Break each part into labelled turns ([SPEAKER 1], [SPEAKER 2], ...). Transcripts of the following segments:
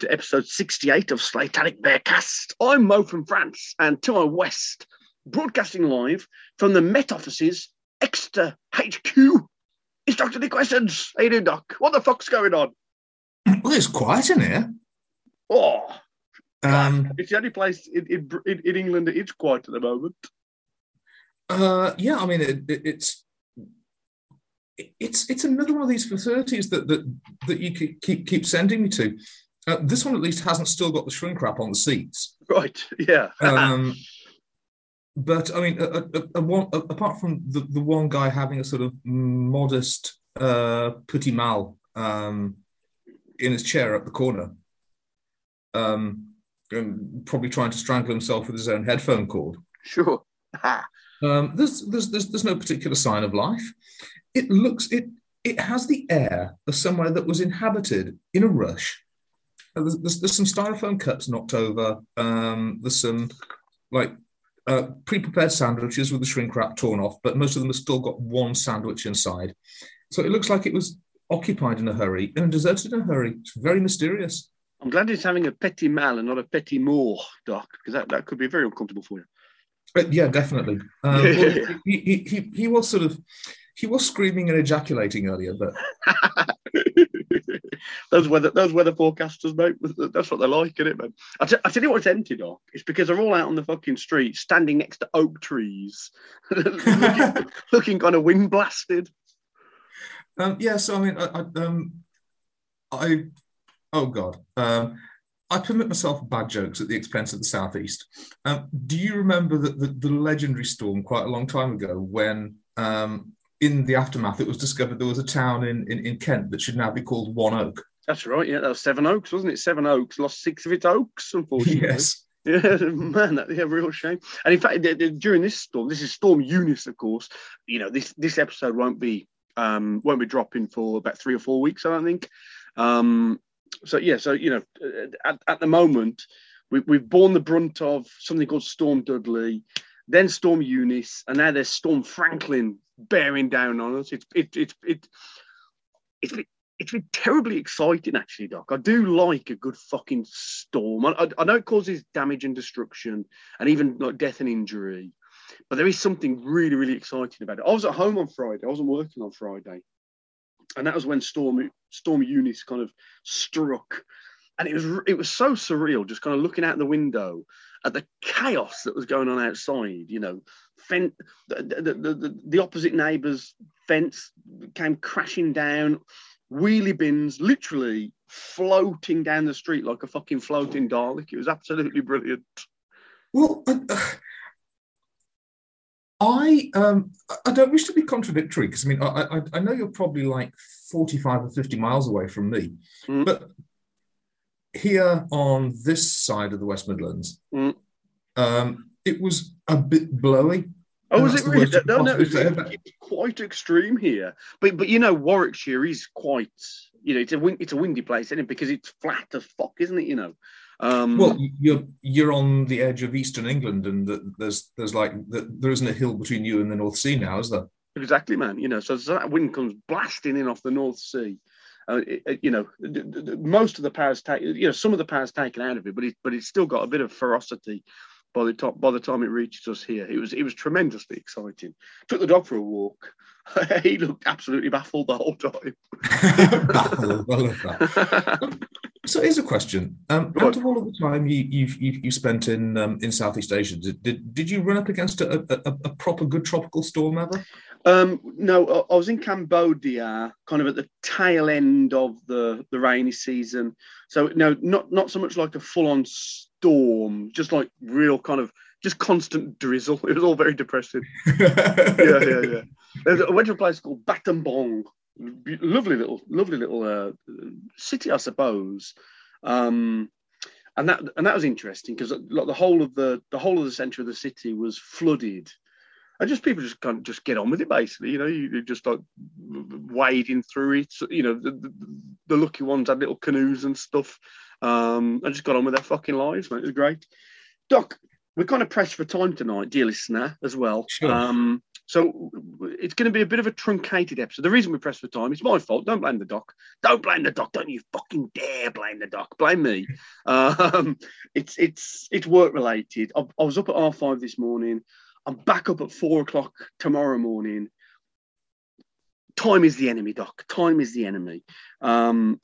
[SPEAKER 1] Hello and welcome to episode 68 of Slaytanic Bearcast. I'm Mo from France, and to my west, broadcasting live from the Met offices, Exeter HQ, is Dr. Nick Wessons. How you doing, Doc? What the fuck's going on?
[SPEAKER 2] Well, it's quiet in here.
[SPEAKER 1] Oh,
[SPEAKER 2] Um,
[SPEAKER 1] it's the only place in, in, in, England that is quiet at the moment.
[SPEAKER 2] uh, yeah, I mean, it, it, it's it's it's another one of these facilities that that that you keep, keep sending me to. Uh, this one at least hasn't still got the shrink wrap on the seats.
[SPEAKER 1] Right, yeah.
[SPEAKER 2] Um, but I mean, a, a, a one, apart from the, the one guy having a sort of modest uh, petit mal um, in his chair up the corner, um, and probably trying to strangle himself with his own headphone cord.
[SPEAKER 1] sure.
[SPEAKER 2] Um, there's, there's there's there's no particular sign of life. It looks it it has the air of somewhere that was inhabited in a rush. Uh, There's, there's, there's some styrofoam cups knocked over. Um, there's some like uh, pre-prepared sandwiches with the shrink wrap torn off, but most of them have still got one sandwich inside. So it looks like it was occupied in a hurry and deserted in a hurry. It's very mysterious.
[SPEAKER 1] I'm glad he's having a petit mal and not a petit more, Doc, because that, that could be very uncomfortable for you.
[SPEAKER 2] Uh, yeah, definitely. Um, well, he, he, he, he was sort of he was screaming and ejaculating earlier, but
[SPEAKER 1] those weather those weather forecasters, mate. That's what they're like, isn't it, man? I, t- I tell you what's empty, Doc. It's because they're all out on the fucking street, standing next to oak trees, looking, looking kind of wind blasted.
[SPEAKER 2] Um, yeah, so I mean, I, I, um, I oh god, um, I permit myself bad jokes at the expense of the southeast. Um, do you remember the, the, the legendary storm quite a long time ago when, um, in the aftermath, it was discovered there was a town in, in, in Kent that should now be called One Oak?
[SPEAKER 1] That's right. Yeah, that was Seven Oaks, wasn't it? Seven Oaks lost six of its oaks, unfortunately.
[SPEAKER 2] Yes.
[SPEAKER 1] Yeah, man, that, yeah, real shame. And in fact, during this storm, this is Storm Eunice, of course. You know, this this episode won't be um won't be dropping for about three or four weeks, I don't think. Um, so yeah, so you know, at, at the moment, we, we've borne the brunt of something called Storm Dudley, then Storm Eunice, and now there's Storm Franklin bearing down on us. It's it it it it's been, it's been terribly exciting, actually, Doc. I do like a good fucking storm. I, I, I know it causes damage and destruction, and even like death and injury, but there is something really really exciting about it. I was at home on Friday. I wasn't working on Friday, and that was when Storm Storm Eunice kind of struck, and it was it was so surreal, just kind of looking out the window at the chaos that was going on outside. You know, fen- the, the, the, the, the opposite neighbour's fence came crashing down, wheelie bins literally floating down the street like a fucking floating Dalek. It was absolutely brilliant.
[SPEAKER 2] Well, uh, I um I don't wish to be contradictory because I mean I, I I know you're probably like 45 or 50 miles away from me,
[SPEAKER 1] Mm.
[SPEAKER 2] but here on this side of the West Midlands,
[SPEAKER 1] Mm.
[SPEAKER 2] um, it was a bit blowy.
[SPEAKER 1] Oh, was it really? No, no, it's, it's quite extreme here. But but you know, Warwickshire is quite. You know, it's a win- it's a windy place, isn't it? Because it's flat as fuck, isn't it? You know. Um,
[SPEAKER 2] Well, you're you're on the edge of eastern England, and the, there's there's like the, there isn't a hill between you and the North Sea now, is there?
[SPEAKER 1] Exactly, man. You know, so, so that wind comes blasting in off the North Sea. Uh, it- it- you know, most of the power's taken. You know, some of the power's taken out of it, but it, but it's still got a bit of ferocity. By the top, by the time it reaches us here, it was it was tremendously exciting. Took the dog for a walk. he looked absolutely baffled the whole time.
[SPEAKER 2] Baffled, I love that. So here's a question: um, Out of all of the time you you've, you've, you spent in um, in Southeast Asia, did, did did you run up against a, a, a proper good tropical storm ever?
[SPEAKER 1] Um, no, I, was in Cambodia, kind of at the tail end of the the rainy season. So no, not not so much like a full on storm, just like real kind of just constant drizzle. It was all very depressing. yeah, yeah, yeah. There's- I went to a place called Battambang. Lovely little, lovely little uh, city, I suppose. Um, and that and that was interesting because like the whole of the the whole of the centre of the city was flooded, and just people just can't just get on with it. Basically, you know, you, just like wading through it. You know, the, the, the lucky ones had little canoes and stuff. Um, and just got on with their fucking lives, mate. It was great. Doc, we're kind of pressed for time tonight, dear listener, as well.
[SPEAKER 2] Sure.
[SPEAKER 1] Um, so it's going to be a bit of a truncated episode. The reason we're pressed for time, it's my fault. Don't blame the doc. Don't blame the doc. Don't you fucking dare blame the doc. Blame me. Um, it's it's it's work related. I, I was up at R five this morning. I'm back up at four o'clock tomorrow morning. Time is the enemy, doc. Time is the enemy. Um,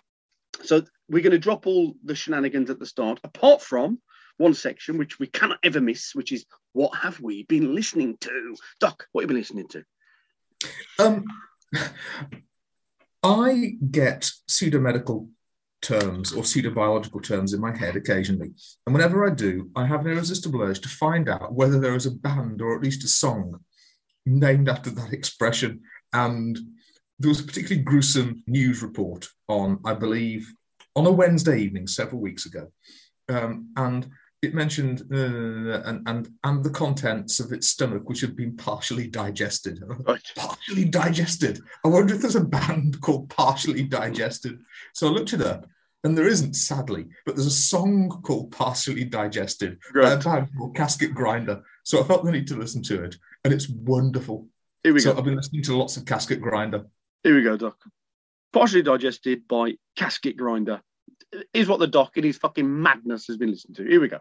[SPEAKER 1] so we're going to drop all the shenanigans at the start, apart from one section which we cannot ever miss, which is what have we been listening to? Doc, what have you been listening to?
[SPEAKER 2] Um, I get pseudo medical terms or pseudo biological terms in my head occasionally. And whenever I do, I have an irresistible urge to find out whether there is a band or at least a song named after that expression. And there was a particularly gruesome news report on, I believe, on a Wednesday evening several weeks ago. Um, and it mentioned uh, and, and and the contents of its stomach, which had been partially digested.
[SPEAKER 1] Right.
[SPEAKER 2] Partially digested. I wonder if there's a band called Partially Digested. So I looked it up, and there isn't, sadly, but there's a song called Partially Digested by a band called Casket Grinder. So I felt the need to listen to it, and it's wonderful.
[SPEAKER 1] Here we
[SPEAKER 2] So
[SPEAKER 1] go.
[SPEAKER 2] I've been listening to lots of Casket Grinder.
[SPEAKER 1] Here we go, Doc. Partially digested by Casket Grinder. Is what the doc in his fucking madness has been listening to. Here we go.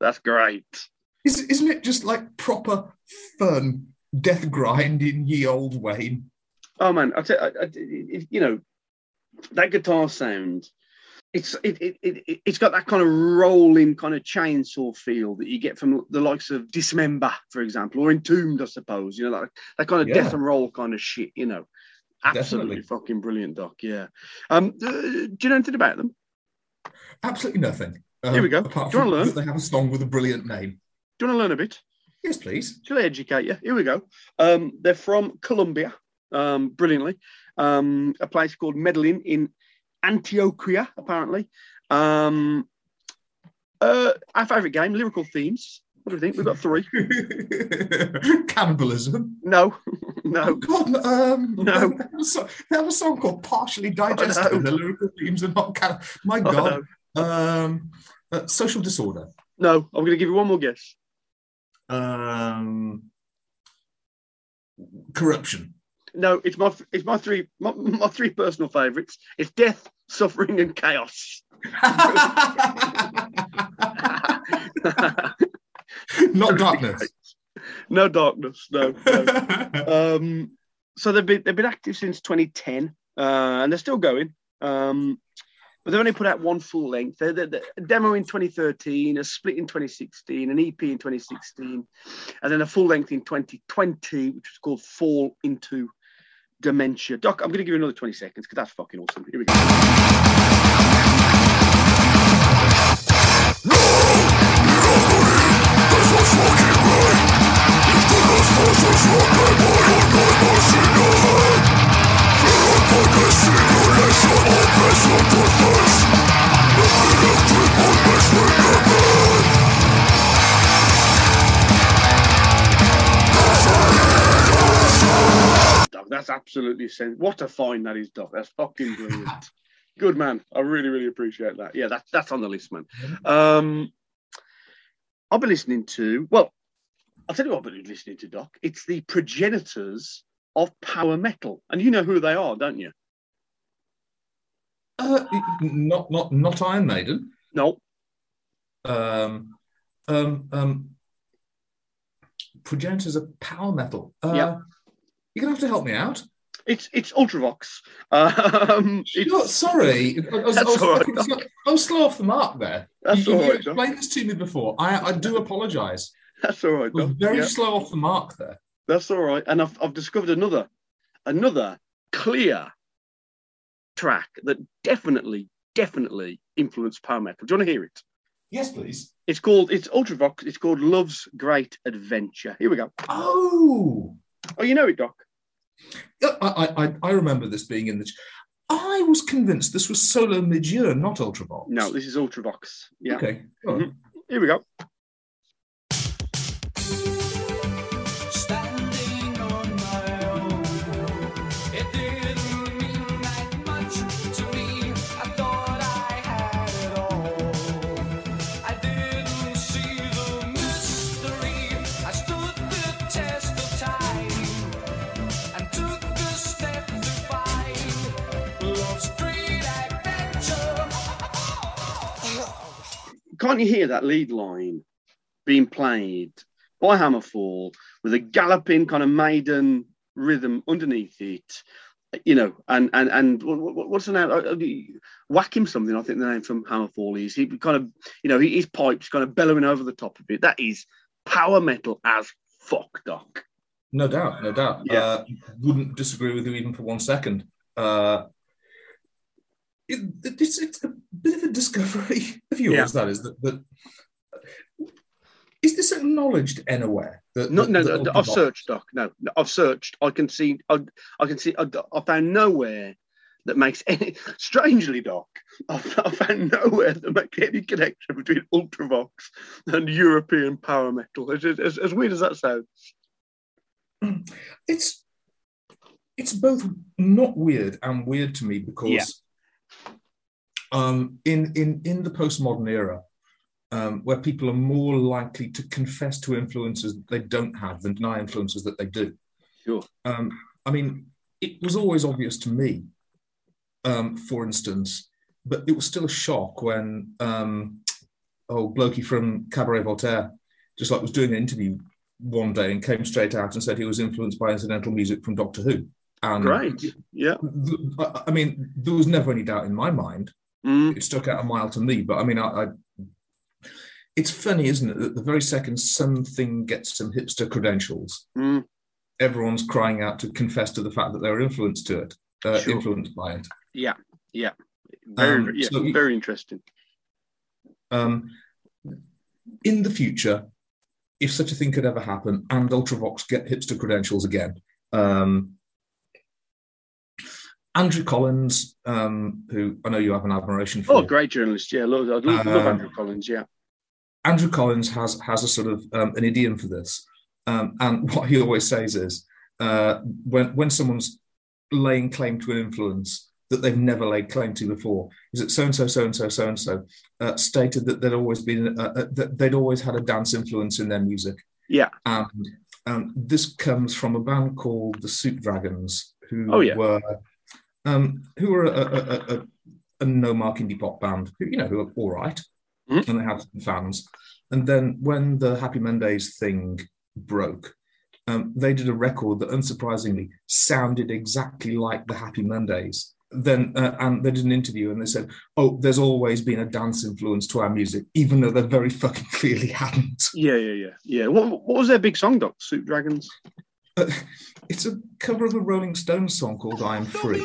[SPEAKER 1] That's great.
[SPEAKER 2] Is, isn't it just like proper fun death grind in ye old Wayne?
[SPEAKER 1] Oh man, I tell I, I, you know that guitar sound. It's it, it, it it's got that kind of rolling kind of chainsaw feel that you get from the likes of Dismember, for example, or Entombed, I suppose. You know that that kind of
[SPEAKER 2] Yeah.
[SPEAKER 1] death and roll kind of shit. You know, absolutely
[SPEAKER 2] Definitely.
[SPEAKER 1] fucking brilliant, Doc. Yeah. Um, uh, do you know anything about them?
[SPEAKER 2] Absolutely nothing. Um,
[SPEAKER 1] Here we go.
[SPEAKER 2] Apart
[SPEAKER 1] Do you wanna learn?
[SPEAKER 2] they have a song with a brilliant name.
[SPEAKER 1] Do you want to learn a bit?
[SPEAKER 2] Yes, please.
[SPEAKER 1] Shall I educate you? Here we go. Um, they're from Colombia, um, brilliantly. Um, a place called Medellin in Antioquia, apparently. Um, uh, our favourite game, lyrical themes. What do you think? We've got three.
[SPEAKER 2] Cannibalism.
[SPEAKER 1] No,
[SPEAKER 2] Oh
[SPEAKER 1] no.
[SPEAKER 2] God, um,
[SPEAKER 1] No.
[SPEAKER 2] They have, a song, they have a song called "Partially Digested."
[SPEAKER 1] know.
[SPEAKER 2] and The lyrical themes are not. Can- My
[SPEAKER 1] Oh,
[SPEAKER 2] God.
[SPEAKER 1] no.
[SPEAKER 2] Um, uh, social disorder.
[SPEAKER 1] No, I'm going to give you one more guess.
[SPEAKER 2] Um, corruption.
[SPEAKER 1] No, it's my it's my three my, my three personal favourites. It's death, suffering, and chaos.
[SPEAKER 2] not darkness.
[SPEAKER 1] no darkness. No. no. um, so they've been they've been active since 2010, uh, and they're still going. Um, but they've only put out one full length. A demo in 2013, a split in 2016, an EP in 2016, and then a full length in 2020, which was called Fall into Dementia. Doc, I'm going to give you another 20 seconds because that's fucking awesome. Here we go. That's absolutely sen- what a find that is, Doc. That's fucking brilliant. Good man. I really, really appreciate that. Yeah, that's that's on the list, man. Um, I've been listening to. Well, I'll tell you what I've been listening to, Doc. It's the progenitors of power metal, and you know who they are, don't you?
[SPEAKER 2] Uh, not not not Iron Maiden.
[SPEAKER 1] No,
[SPEAKER 2] Um, um, um, progenitors of power metal. Uh,
[SPEAKER 1] Yep.
[SPEAKER 2] You're gonna have to help me out.
[SPEAKER 1] it's it's Ultravox. Um, it's,
[SPEAKER 2] sorry, I was, I, was,
[SPEAKER 1] right,
[SPEAKER 2] fucking slow, I was slow off the mark there.
[SPEAKER 1] That's
[SPEAKER 2] you,
[SPEAKER 1] all
[SPEAKER 2] you
[SPEAKER 1] right,
[SPEAKER 2] explained this to me before. I, I do apologise.
[SPEAKER 1] That's all right,
[SPEAKER 2] I was
[SPEAKER 1] Doc.
[SPEAKER 2] very
[SPEAKER 1] Yeah.
[SPEAKER 2] slow off the mark there.
[SPEAKER 1] That's all right. And I've, I've discovered another, another clear track that definitely, definitely influenced power metal. Do you want to hear it?
[SPEAKER 2] Yes, please.
[SPEAKER 1] It's called it's Ultravox. It's called Love's Great Adventure. Here we go.
[SPEAKER 2] Oh,
[SPEAKER 1] Oh, you know it, Doc.
[SPEAKER 2] I, I, I remember this being in the. I was convinced this was solo Midge Ure, not Ultravox.
[SPEAKER 1] No, this is Ultravox. Yeah.
[SPEAKER 2] Okay.
[SPEAKER 1] Mhm. Here we go. Can't you hear that lead line being played by Hammerfall with a galloping kind of maiden rhythm underneath it? You know, and and and what- what- what's the name? Uh, uh, Whack him something. I think the name from Hammerfall is he kind of you know his pipes kind of bellowing over the top of it. That is power metal as fuck, Doc.
[SPEAKER 2] No doubt, no doubt.
[SPEAKER 1] Yeah.
[SPEAKER 2] Uh, wouldn't disagree with you even for one second. Uh, it, it's, it's a bit of a discovery of yours,
[SPEAKER 1] Yeah.
[SPEAKER 2] that is. That, that is this acknowledged anywhere? That,
[SPEAKER 1] No,
[SPEAKER 2] that-
[SPEAKER 1] no,
[SPEAKER 2] that
[SPEAKER 1] no, I've searched, Doc. No, no, I've searched. I can see. I, I can see. I, I found nowhere that makes any. Strangely, Doc, I've, I found nowhere that makes any connection between Ultravox and European power metal. As, as, as weird as that sounds. Hmm.
[SPEAKER 2] It's it's both not weird and weird to me because. Um, in in in the postmodern era, um, where people are more likely to confess to influences that they don't have than deny influences that they do.
[SPEAKER 1] Sure.
[SPEAKER 2] Um, I mean, it was always obvious to me, um, for instance, but it was still a shock when um, oh blokey from Cabaret Voltaire just like was doing an interview one day and came straight out and said he was influenced by incidental music from Doctor Who. And
[SPEAKER 1] Great. Yeah.
[SPEAKER 2] th- I- I mean, there was never any doubt in my mind.
[SPEAKER 1] Mm,
[SPEAKER 2] It stuck out a mile to me, but I mean, I, I it's funny, isn't it, that the very second something gets some hipster credentials,
[SPEAKER 1] mm.
[SPEAKER 2] everyone's crying out to confess to the fact that they were influenced to it, uh,
[SPEAKER 1] Sure.
[SPEAKER 2] influenced by it.
[SPEAKER 1] Yeah. Yeah. Very,
[SPEAKER 2] Um,
[SPEAKER 1] yeah,
[SPEAKER 2] so you-
[SPEAKER 1] very interesting.
[SPEAKER 2] Um, in the future, if such a thing could ever happen, and Ultravox get hipster credentials again, um, Andrew Collins, um, who I know you have an admiration for.
[SPEAKER 1] Oh, great journalist. Yeah, love, I love, love
[SPEAKER 2] Um,
[SPEAKER 1] Andrew Collins. Yeah.
[SPEAKER 2] Andrew Collins has has a sort of um, an idiom for this, um, and what he always says is uh, when when someone's laying claim to an influence that they've never laid claim to before, is that so and so, so and so, so and so stated that they'd always been uh, uh, that they'd always had a dance influence in their music,
[SPEAKER 1] Yeah.
[SPEAKER 2] and um, this comes from a band called the Soup Dragons, who
[SPEAKER 1] Oh, yeah.
[SPEAKER 2] were um, who were a, a, a, a, a no mark indie pop band, who you know who are all right,
[SPEAKER 1] Mhm.
[SPEAKER 2] and they had some fans. And then when the Happy Mondays thing broke, um, they did a record that unsurprisingly sounded exactly like the Happy Mondays. Then uh, and they did an interview and they said, "Oh, there's always been a dance influence to our music, even though they very fucking clearly hadn't."
[SPEAKER 1] Yeah, yeah, yeah, yeah. What, what was their big song, Doc? Soup Dragons.
[SPEAKER 2] Uh, it's a cover of a Rolling Stones song called "I Am Free."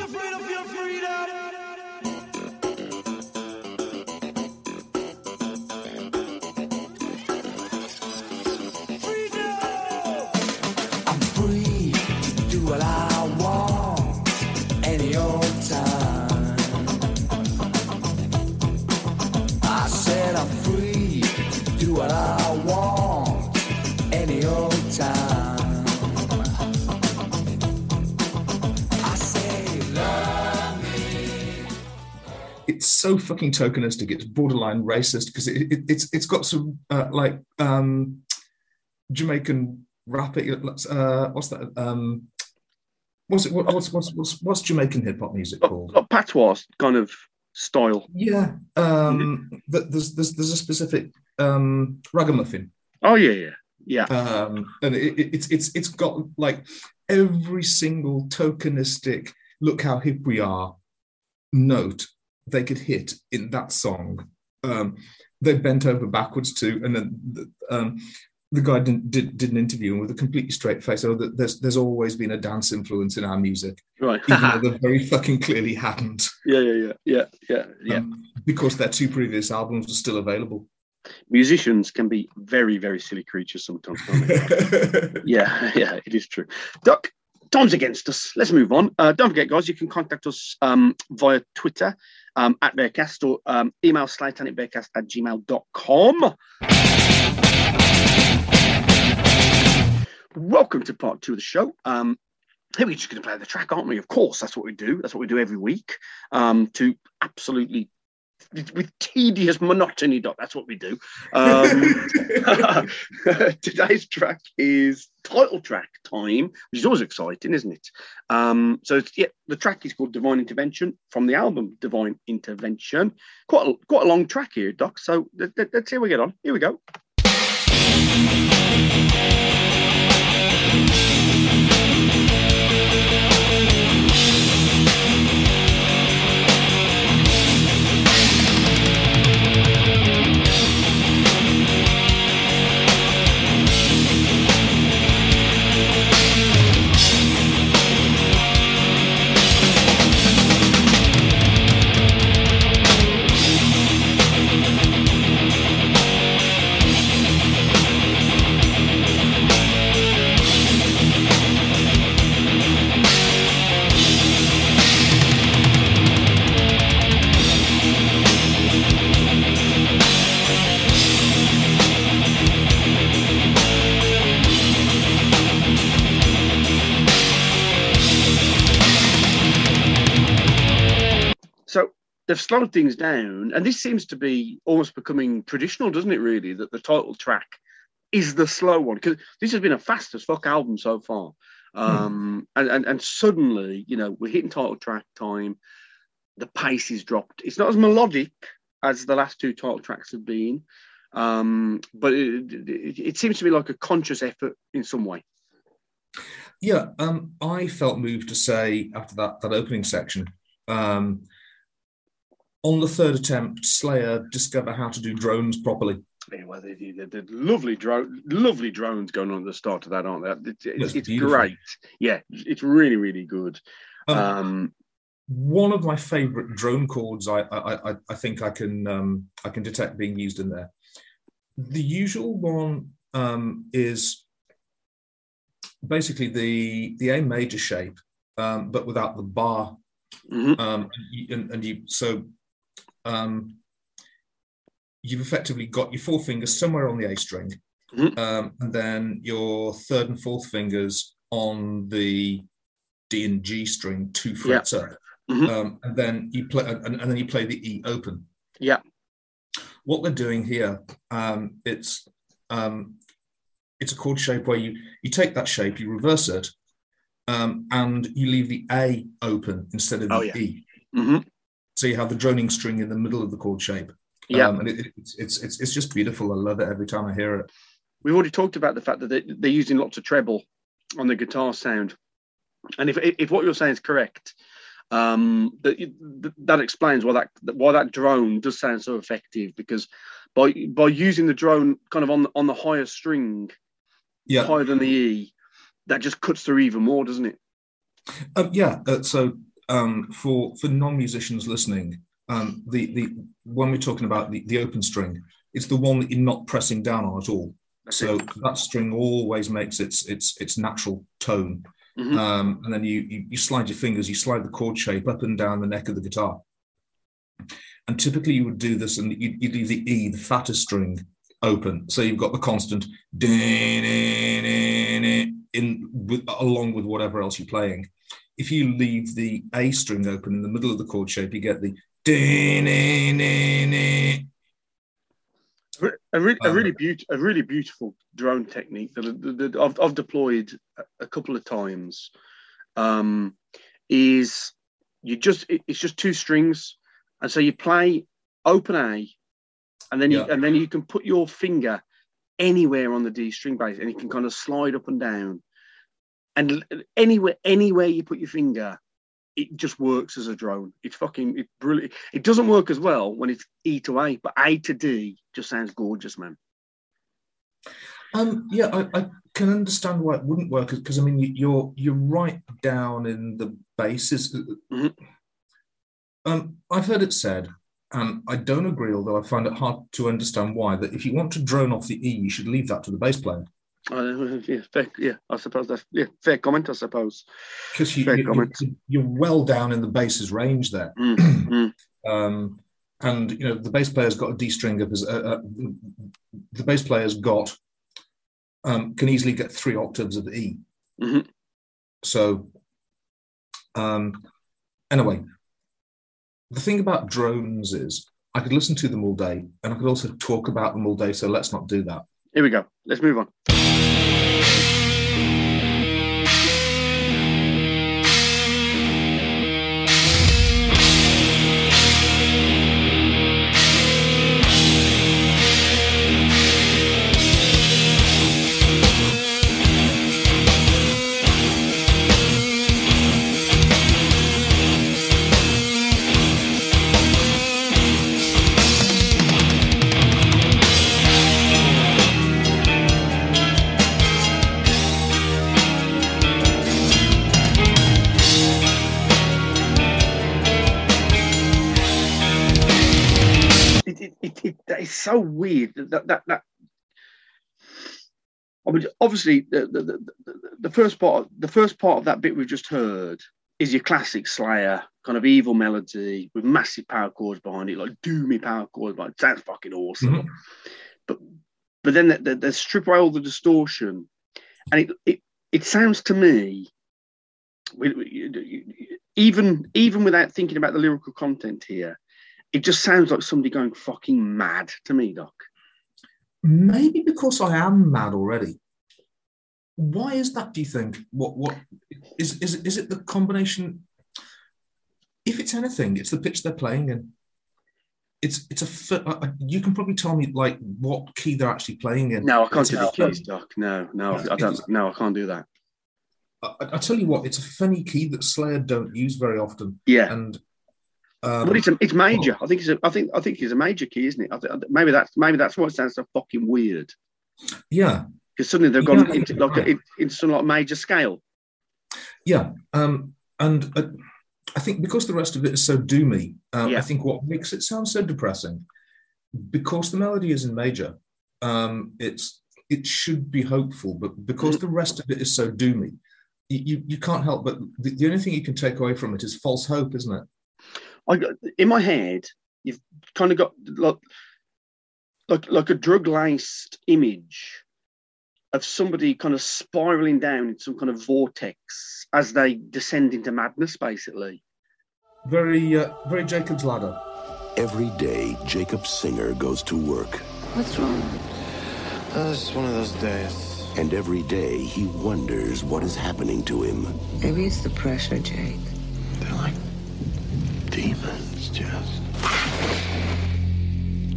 [SPEAKER 2] So fucking tokenistic. It's borderline racist because it, it, it's it's got some uh, like um, Jamaican rap. Uh, what's that? Um, what's it? What, what's, what's what's what's Jamaican hip hop music called?
[SPEAKER 1] patois kind of style.
[SPEAKER 2] Yeah, um, th- there's there's there's a specific um, ragamuffin,
[SPEAKER 1] Oh yeah, yeah, yeah.
[SPEAKER 2] um, and it, it, it's it's it's got like every single tokenistic look how hip we are note they could hit in that song. Um, they bent over backwards too, and then um, the guy did, did, did an interview and with a completely straight face. Oh, that there's there's always been a dance influence in our music,
[SPEAKER 1] Right.
[SPEAKER 2] even though there very fucking clearly hadn't,
[SPEAKER 1] yeah, yeah, yeah, yeah, yeah, yeah.
[SPEAKER 2] um, because their two previous albums were still available.
[SPEAKER 1] Musicians can be very, very silly creatures sometimes. They? yeah, yeah, it is true. Duck, time's against us. Let's move on. Uh, don't forget, guys, you can contact us um, via Twitter um, at Bearcast or um, email slaytanitbearcast at gmail.com. Welcome to part two of the show. Um, here we're just going to play the track, aren't we? Of course, that's what we do. That's what we do every week um, to absolutely with tedious monotony. Doc, that's what we do. Um, today's track is title track time, which is always exciting, isn't it? Um, so yeah, the track is called Divine Intervention from the album Divine Intervention. Quite a, quite a long track here, Doc. So let, let, let's see how we get on. Here we go. They've slowed things down, and this seems to be almost becoming traditional, doesn't it? Really, that the title track is the slow one because this has been a fast as fuck album so far. Um, and, and and suddenly, you know, we're hitting title track time. The pace is dropped. It's not as melodic as the last two title tracks have been, um, but it, it, it seems to be like a conscious effort in some way.
[SPEAKER 2] Yeah, um, I felt moved to say after that that opening section, um, on the third attempt, Slayer discover how to do drones properly.
[SPEAKER 1] Yeah, well, they, they, they're lovely drone, lovely drones going on at the start of that, aren't they? It's, it's, it's great. Yeah, it's really, really good.
[SPEAKER 2] Um,
[SPEAKER 1] Um,
[SPEAKER 2] one of my favorite drone chords I, I, I, think I can um, I can detect being used in there. The usual one um, is basically the the A major shape, um, but without the bar.
[SPEAKER 1] mhm.
[SPEAKER 2] Um, and, and you so um, you've effectively got your four fingers somewhere on the A string,
[SPEAKER 1] Mhm.
[SPEAKER 2] um, and then your third and fourth fingers on the D and G string, two frets up,
[SPEAKER 1] Mhm.
[SPEAKER 2] um, and then you play, and, and then you play the E open.
[SPEAKER 1] Yeah.
[SPEAKER 2] What they're doing here, um, it's um, it's a chord shape where you you take that shape, you reverse it, um, and you leave the A open instead of the
[SPEAKER 1] Oh, yeah.
[SPEAKER 2] E.
[SPEAKER 1] Mhm.
[SPEAKER 2] So you have the droning string in the middle of the chord shape.
[SPEAKER 1] Yeah.
[SPEAKER 2] Um, and it, it's, it's it's it's just beautiful. I love it every time I hear it.
[SPEAKER 1] We've already talked about the fact that they, they're using lots of treble on the guitar sound, and if if what you're saying is correct, um, that that explains why that why that drone does sound so effective because by by using the drone kind of on the, on the higher string,
[SPEAKER 2] Yeah,
[SPEAKER 1] higher than the E, that just cuts through even more, doesn't it?
[SPEAKER 2] um, yeah. Uh, so um, for for non musicians listening, um, the the when we're talking about the, the open string, it's the one that you're not pressing down on at all.
[SPEAKER 1] That's
[SPEAKER 2] So
[SPEAKER 1] it.
[SPEAKER 2] that string always makes its its its natural tone,
[SPEAKER 1] Mhm.
[SPEAKER 2] um, and then you, you you slide your fingers, you slide the chord shape up and down the neck of the guitar. And typically you would do this, and you you leave the E, the fatter string, open, so you've got the constant ding in with, along with whatever else you're playing. If you leave the A string open in the middle of the chord shape, you get the
[SPEAKER 1] a, re- a
[SPEAKER 2] Um,
[SPEAKER 1] really beaut- a really beautiful drone technique that, I've, I've deployed a, couple of times um, is you just it's just two strings and so you play open A and then you
[SPEAKER 2] Yeah.
[SPEAKER 1] and then you can put your finger anywhere on the D string bass and you can kind of slide up and down and anywhere anywhere you put your finger it just works as a drone. It's fucking it's brilliant. It doesn't work as well when it's E to A, but A to D just sounds gorgeous, man.
[SPEAKER 2] Um, yeah, I, I can understand why it wouldn't work because I mean you- you're you're right down in the bases.
[SPEAKER 1] Mhm.
[SPEAKER 2] Um, I've heard it said, and I don't agree, although I find it hard to understand why. That if you want to drone off the E, you should leave that to the bass player
[SPEAKER 1] Uh, yeah, fair, yeah, I suppose that's yeah, fair comment. I suppose.
[SPEAKER 2] because you,
[SPEAKER 1] Fair
[SPEAKER 2] you,
[SPEAKER 1] comment.
[SPEAKER 2] you, you're well down in the bass's range there.
[SPEAKER 1] Mm, mm.
[SPEAKER 2] um, and you know the bass player's got a D string of his. Uh, uh, the bass player's got um, can easily get three octaves of E.
[SPEAKER 1] Mhm.
[SPEAKER 2] So, um, anyway, the thing about drones is I could listen to them all day, and I could also talk about them all day. So let's not do that.
[SPEAKER 1] Here we go. Let's move on. So weird that that, that, I mean, obviously the, the, the, the, first part the first part of that bit we've just heard is your classic Slayer kind of evil melody with massive power chords behind it, like doomy power chords. Like that's fucking awesome.
[SPEAKER 2] Mhm.
[SPEAKER 1] But but then they, they, strip away all the distortion, and it it, it sounds to me, even even without thinking about the lyrical content here, it just sounds like somebody going fucking mad to me, Doc.
[SPEAKER 2] Maybe because I am mad already. Why is that? Do you think? What? What is? Is is it the combination? If it's anything, it's the pitch they're playing in. It's it's a. You can probably tell me like what key they're actually playing in.
[SPEAKER 1] No, I can't do the keys, Doc. No, no, I don't. No, I can't do that.
[SPEAKER 2] I, I tell you what, it's a funny key that Slayer don't use very often,
[SPEAKER 1] Yeah,
[SPEAKER 2] and um,
[SPEAKER 1] but it's a, it's major. I think it's a, I think I think it's a major key, isn't it? Think, maybe that's maybe that's why it sounds so fucking weird.
[SPEAKER 2] yeah,
[SPEAKER 1] Because suddenly they've gone
[SPEAKER 2] Yeah,
[SPEAKER 1] into like a, into some like major scale.
[SPEAKER 2] yeah, um, and uh, I think because the rest of it is so doomy, um,
[SPEAKER 1] Yeah.
[SPEAKER 2] I think what makes it sound so depressing, because the melody is in major, um, it's it should be hopeful, but because the rest of it is so doomy, you you, you can't help but the, the only thing you can take away from it is false hope, isn't it?
[SPEAKER 1] I got- in my head, you've kind of got like like like a drug laced image of somebody kind of spiraling down in some kind of vortex as they descend into madness, basically.
[SPEAKER 2] Very uh, very Jacob's ladder.
[SPEAKER 3] Every day, Jacob Singer goes to work,
[SPEAKER 4] What's wrong?
[SPEAKER 5] Uh, it's just one of those days.
[SPEAKER 3] and every day he wonders what is happening to him.
[SPEAKER 4] Maybe it's the pressure, Jake.
[SPEAKER 5] They're like demons, just.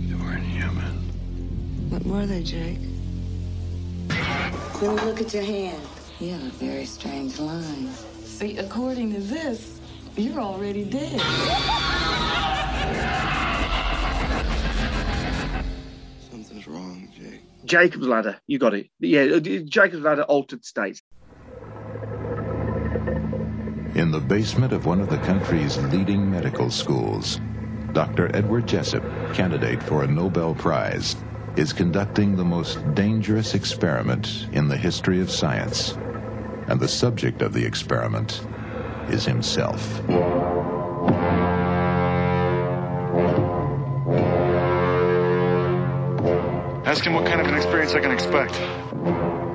[SPEAKER 5] They weren't human.
[SPEAKER 4] What were they, Jake? Let me look at your hand. You have a very strange line.
[SPEAKER 6] See, according to this, you're already dead.
[SPEAKER 5] Something's wrong, Jake.
[SPEAKER 1] Jacob's ladder, you got it. Yeah, Jacob's ladder, altered states.
[SPEAKER 7] In the basement of one of the country's leading medical schools, Dr. Edward Jessup, candidate for a Nobel Prize, is conducting the most dangerous experiment in the history of science. And the subject of the experiment is himself.
[SPEAKER 8] Ask him what kind of an experience I can expect.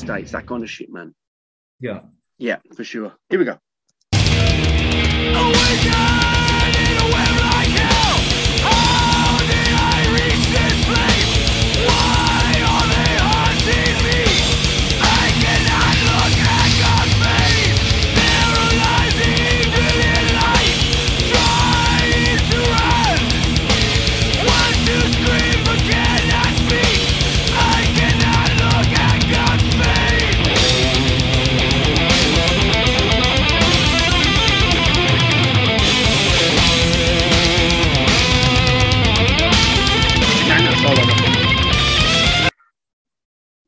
[SPEAKER 1] States, that kind of shit, man.
[SPEAKER 2] Yeah.
[SPEAKER 1] Yeah, for sure. Here we go.
[SPEAKER 9] I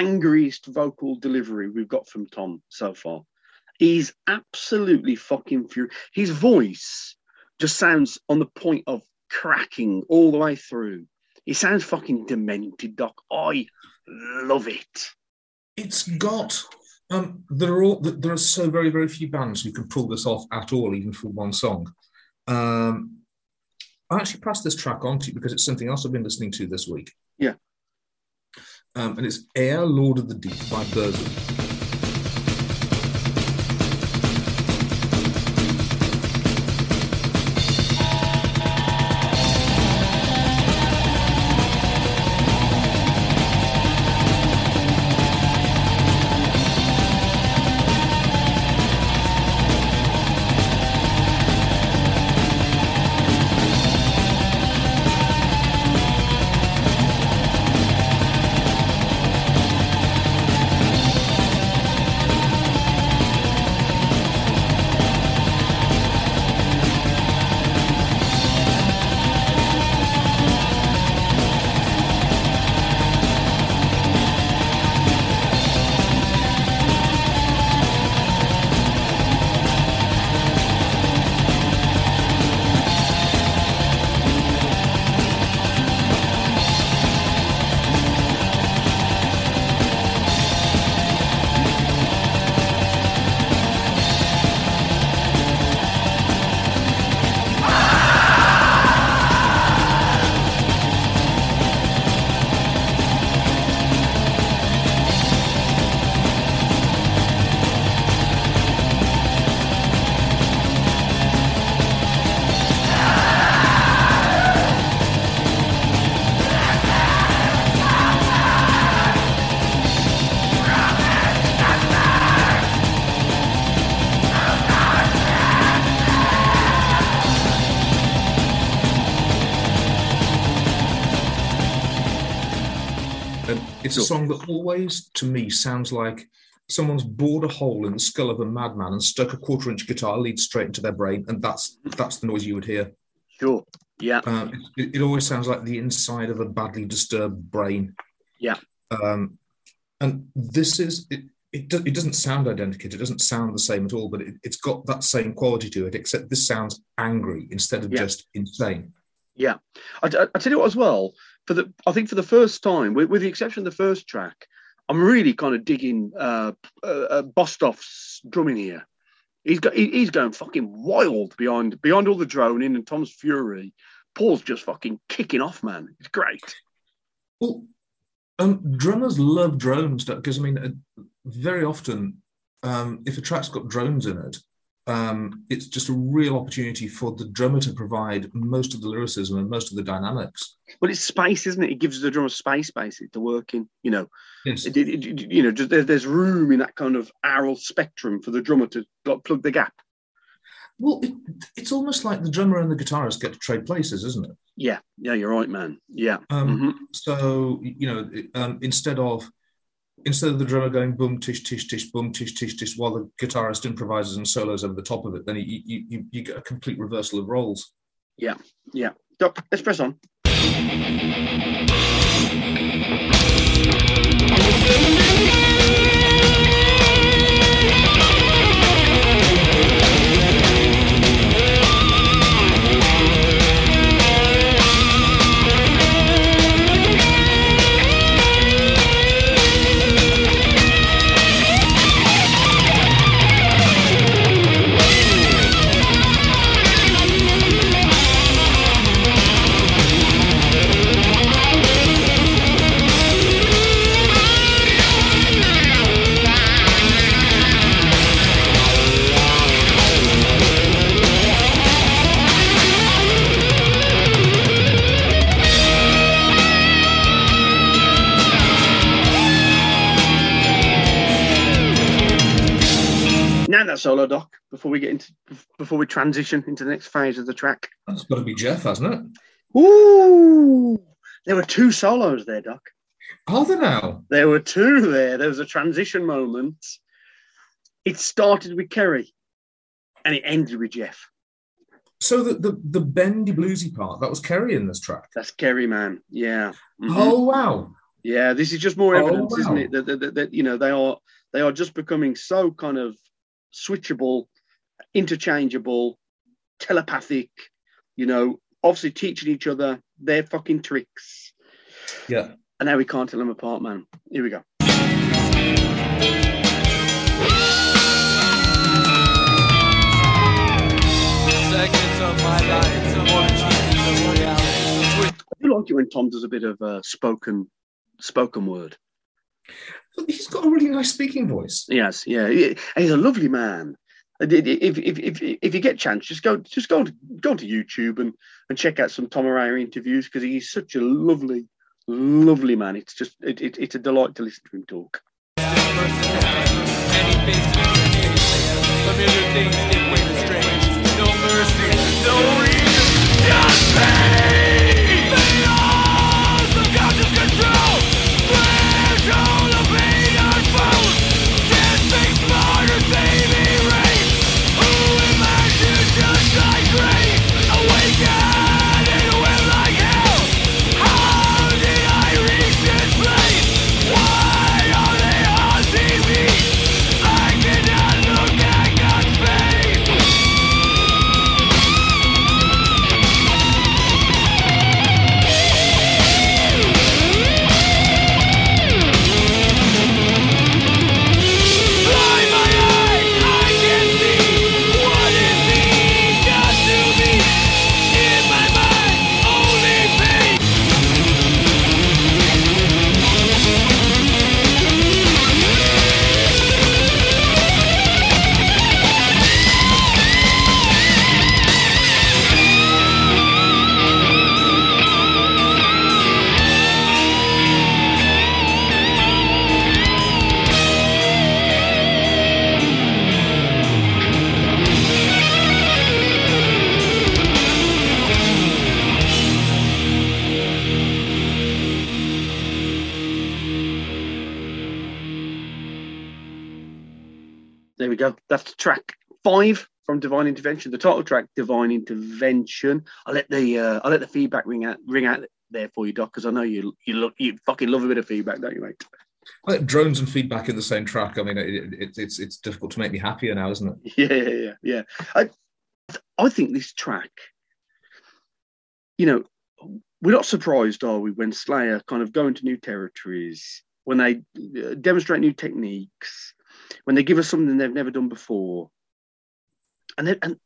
[SPEAKER 1] angriest vocal delivery we've got from Tom so far. He's absolutely fucking furious. His voice just sounds on the point of cracking all the way through. He sounds fucking demented, Doc. I love it.
[SPEAKER 2] It's got. Um, there are all, there are so very very few bands who can pull this off at all, even for one song. Um, I actually passed this track on to you because it's something else I've been listening to this week.
[SPEAKER 1] Yeah.
[SPEAKER 2] Um, and it's Ea Lord of the Deep by Burzum. Always, to me, sounds like someone's bored a hole in the skull of a madman and stuck a quarter-inch guitar lead straight into their brain, and that's that's the noise you would hear.
[SPEAKER 1] Sure. Yeah.
[SPEAKER 2] Um, it, it always sounds like the inside of a badly disturbed brain.
[SPEAKER 1] Yeah.
[SPEAKER 2] Um, and this is it. It, do, it doesn't sound identical. It doesn't sound the same at all, but it, it's got that same quality to it. Except this sounds angry instead of
[SPEAKER 1] Yeah.
[SPEAKER 2] just insane.
[SPEAKER 1] Yeah, I, I, I tell you what as well. For the, I think for the first time, with, with the exception of the first track, I'm really kind of digging uh, uh, uh, Bostaph's drumming here. He's got, he, he's going fucking wild behind, behind all the droning and Tom's fury. Paul's just fucking kicking off, man. It's great.
[SPEAKER 2] Well, um, drummers love drones because I mean, uh, very often, um, if a track's got drones in it, um, it's just a real opportunity for the drummer to provide most of the lyricism and most of the dynamics.
[SPEAKER 1] But it's space, isn't it? It gives the drummer space, basically, to work in. You know,
[SPEAKER 2] Yes.
[SPEAKER 1] it, it, it- you know, just, there, there's room in that kind of aural spectrum for the drummer to like, plug the gap.
[SPEAKER 2] Well, it, it's almost like the drummer and the guitarist get to trade places, isn't it?
[SPEAKER 1] Yeah, yeah, you're right, man. Yeah.
[SPEAKER 2] Um,
[SPEAKER 1] Mhm.
[SPEAKER 2] So you know, um, instead of instead of the drummer going boom tish tish tish boom tish tish tish while the guitarist improvises and solos over the top of it, then you you, you, you get a complete reversal of roles.
[SPEAKER 1] Yeah, yeah. Doc, let's press on. Solo doc. Before we get into before we transition into the next phase of the track.
[SPEAKER 2] That's got to be Jeff, hasn't it?
[SPEAKER 1] Ooh, there were two solos there, Doc.
[SPEAKER 2] Are there now?
[SPEAKER 1] There were two there. There was a transition moment. It started with Kerry, and it ended with Jeff.
[SPEAKER 2] So the, the the bendy bluesy part that was Kerry in this track.
[SPEAKER 1] That's Kerry, man. Yeah. Mhm.
[SPEAKER 2] Oh wow!
[SPEAKER 1] Yeah, this is just more
[SPEAKER 2] Oh,
[SPEAKER 1] evidence, isn't it? That, that, that, that, you know they are they are just becoming so kind of switchable, interchangeable, telepathic. You know, obviously teaching each other their fucking tricks,
[SPEAKER 2] Yeah.
[SPEAKER 1] and now we can't tell them apart, man. Here we go.
[SPEAKER 9] Segments of my life, portraits of reality.
[SPEAKER 1] I do like it when Tom does a bit of uh, spoken spoken word.
[SPEAKER 2] He's got a really nice speaking voice.
[SPEAKER 1] Yes, yeah, he's a lovely man. If, if, if, if, if you get a chance, just go just go to, go to YouTube and, and check out some Tom Araya interviews because he's such a lovely, lovely man. It's just it, it, it's a delight to listen to him talk.
[SPEAKER 9] Any face Familiar things give way to strange. No mercy, no reason, just pain.
[SPEAKER 1] Go. That's track five from Divine Intervention. The title track, Divine Intervention. I'll let the uh, I'll let the feedback ring out ring out there for you, Doc, because I know you you look you fucking love a bit of feedback, don't you, mate?
[SPEAKER 2] I think drones and feedback in the same track. I mean, it, it, it's it's difficult to make me happier now, isn't it?
[SPEAKER 1] Yeah, yeah, yeah, yeah. I I think this track, you know, we're not surprised, are we, when Slayer kind of go into new territories, when they uh, demonstrate new techniques, when they give us something they've never done before, and they, and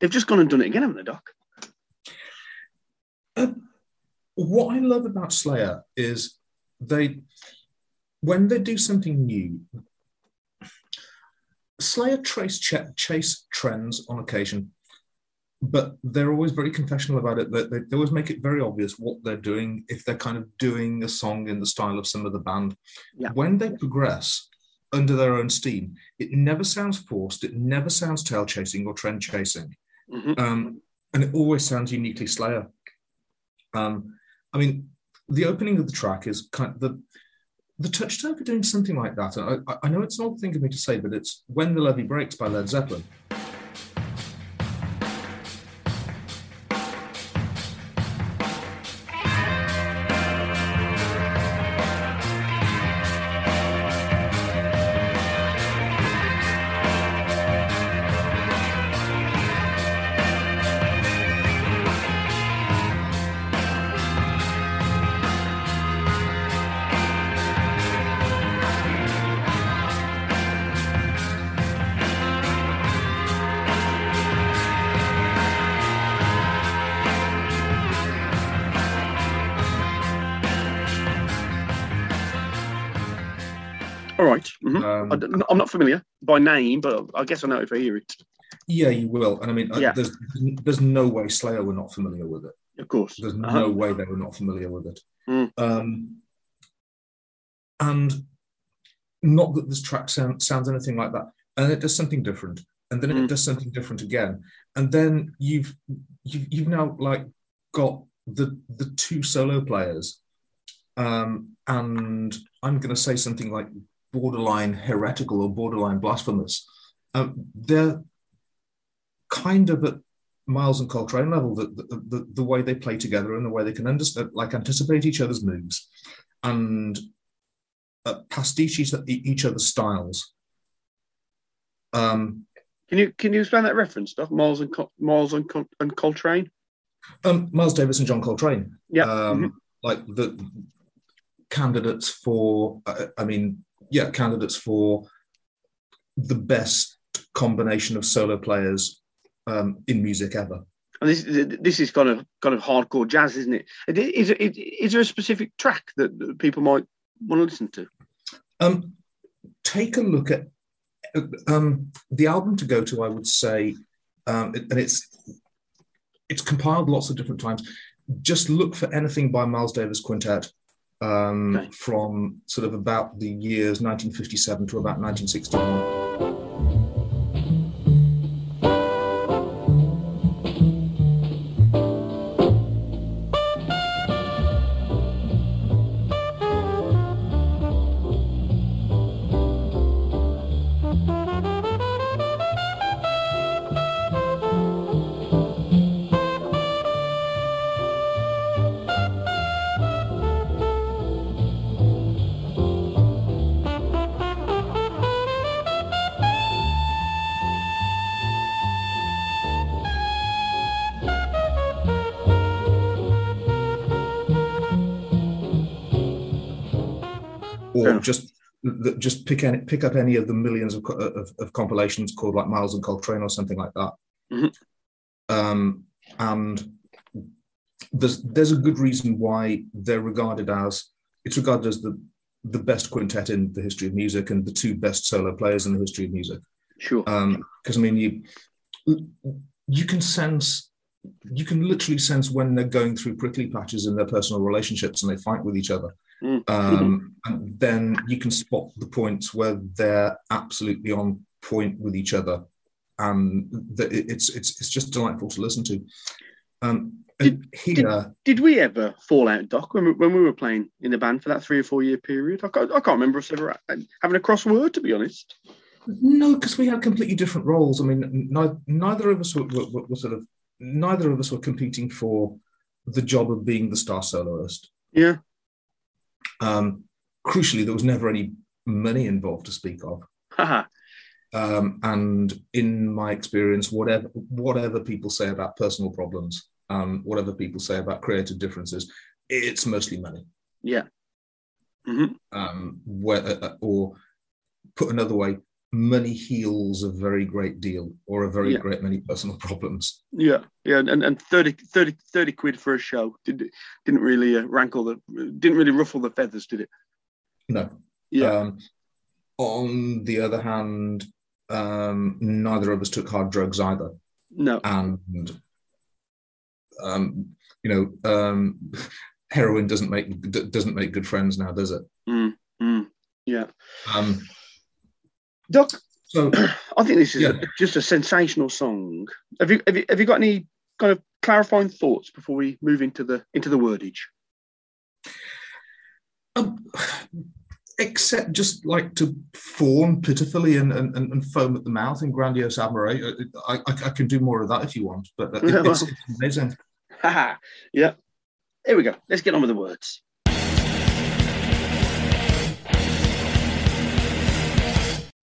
[SPEAKER 1] they've just gone and done it again, haven't they, Doc?
[SPEAKER 2] Um, what I love about Slayer is they, when they do something new, Slayer trace ch- chase trends on occasion, but they're always very confessional about it. They, they, they always make it very obvious what they're doing if they're kind of doing a song in the style of some of the band.
[SPEAKER 1] Yeah.
[SPEAKER 2] When they progress under their own steam, it never sounds forced. It never sounds tail chasing or trend chasing
[SPEAKER 1] Mhm.
[SPEAKER 2] um, and it always sounds uniquely Slayer. Um, I mean, the opening of the track is kind of the the touchstone for doing something like that. I, I know it's an odd thing for me to say, but it's "When the Levee Breaks" by Led Zeppelin.
[SPEAKER 1] I'm not familiar by name, but I guess I know if I hear it.
[SPEAKER 2] Yeah, you will. And I mean, uh,
[SPEAKER 1] Yeah.
[SPEAKER 2] there's there's no way Slayer were not familiar with it.
[SPEAKER 1] Of course.
[SPEAKER 2] There's
[SPEAKER 1] Uh-huh.
[SPEAKER 2] no way they were not familiar with it.
[SPEAKER 1] Mm.
[SPEAKER 2] Um, and not that this track sound, sounds anything like that. and it does something different, and then
[SPEAKER 1] Mm.
[SPEAKER 2] it does something different again, and then you've you've, you've now like got the the two solo players, um, and I'm going to say something like borderline heretical or borderline blasphemous. Um, they're kind of at Miles and Coltrane level, the, the, the, the way they play together and the way they can understand, like anticipate each other's moves and uh, pastiche each, other's styles. Um,
[SPEAKER 1] Can you can you explain that reference stuff? Miles and Col- Miles and, Col- and Coltrane.
[SPEAKER 2] um, Miles Davis and John Coltrane,
[SPEAKER 1] Yeah.
[SPEAKER 2] um,
[SPEAKER 1] mhm.
[SPEAKER 2] like the candidates for, uh, I mean, yeah, candidates for the best combination of solo players um, in music ever.
[SPEAKER 1] And this this is kind of kind of hardcore jazz, isn't it? Is, is, is there a specific track that people might want to listen to?
[SPEAKER 2] Um, take a look at um, the album to go to. I would say, um, and it's it's compiled lots of different times. Just look for anything by Miles Davis Quintet um,
[SPEAKER 1] Okay.
[SPEAKER 2] from sort of about the years 1957 to about 1961. Th- just pick any, pick up any of the millions of, of, of compilations called like Miles and Coltrane or something like that.
[SPEAKER 1] Mhm.
[SPEAKER 2] Um, and there's there's a good reason why they're regarded as it's regarded as the the best quintet in the history of music and the two best solo players in the history of music.
[SPEAKER 1] Sure.
[SPEAKER 2] Because I mean, you you can sense, you can literally sense when they're going through prickly patches in their personal relationships and they fight with each other.
[SPEAKER 1] Mm.
[SPEAKER 2] Um, and then you can spot the points where they're absolutely on point with each other, and that it- it's it's it's just delightful to listen to. Um, and here,
[SPEAKER 1] Did we ever fall out, Doc, when we, when we were playing in the band for that three or four year period? I can't, I can't remember us ever having a crossword, to be honest.
[SPEAKER 2] No, because we had completely different roles. I mean, neither, neither of us were, were, were- were sort of neither of us were competing for the job of being the star soloist.
[SPEAKER 1] Yeah.
[SPEAKER 2] Um, crucially, there was never any money involved to speak of. Um, and in my experience, whatever whatever people say about personal problems, um, whatever people say about creative differences, it's mostly money.
[SPEAKER 1] yeah. hmm
[SPEAKER 2] Um, where, uh, or put another way, money heals a very great deal or a very
[SPEAKER 1] Yeah.
[SPEAKER 2] great many personal problems.
[SPEAKER 1] Yeah. Yeah. And, and 30, 30, 30 quid for a show did, didn't really uh, rankle the, didn't really ruffle the feathers, did it?
[SPEAKER 2] No.
[SPEAKER 1] Yeah.
[SPEAKER 2] Um, on the other hand, um, neither of us took hard drugs either.
[SPEAKER 1] No.
[SPEAKER 2] and um, you know, um, heroin doesn't make doesn't make good friends now, does it?
[SPEAKER 1] Mm, mm, yeah.
[SPEAKER 2] Um,
[SPEAKER 1] Doc,
[SPEAKER 2] so
[SPEAKER 1] I think this is
[SPEAKER 2] Yeah.
[SPEAKER 1] a- just a sensational song. Have you, have you have you got any kind of clarifying thoughts before we move into the into the wordage?
[SPEAKER 2] um, except just like to fawn pitifully and, and, and foam at the mouth in grandiose admiration. I, I, I can do more of that if you want, but it-
[SPEAKER 1] Yeah,
[SPEAKER 2] it's, it's amazing.
[SPEAKER 1] Yeah. Here we go. Let's get on with the words.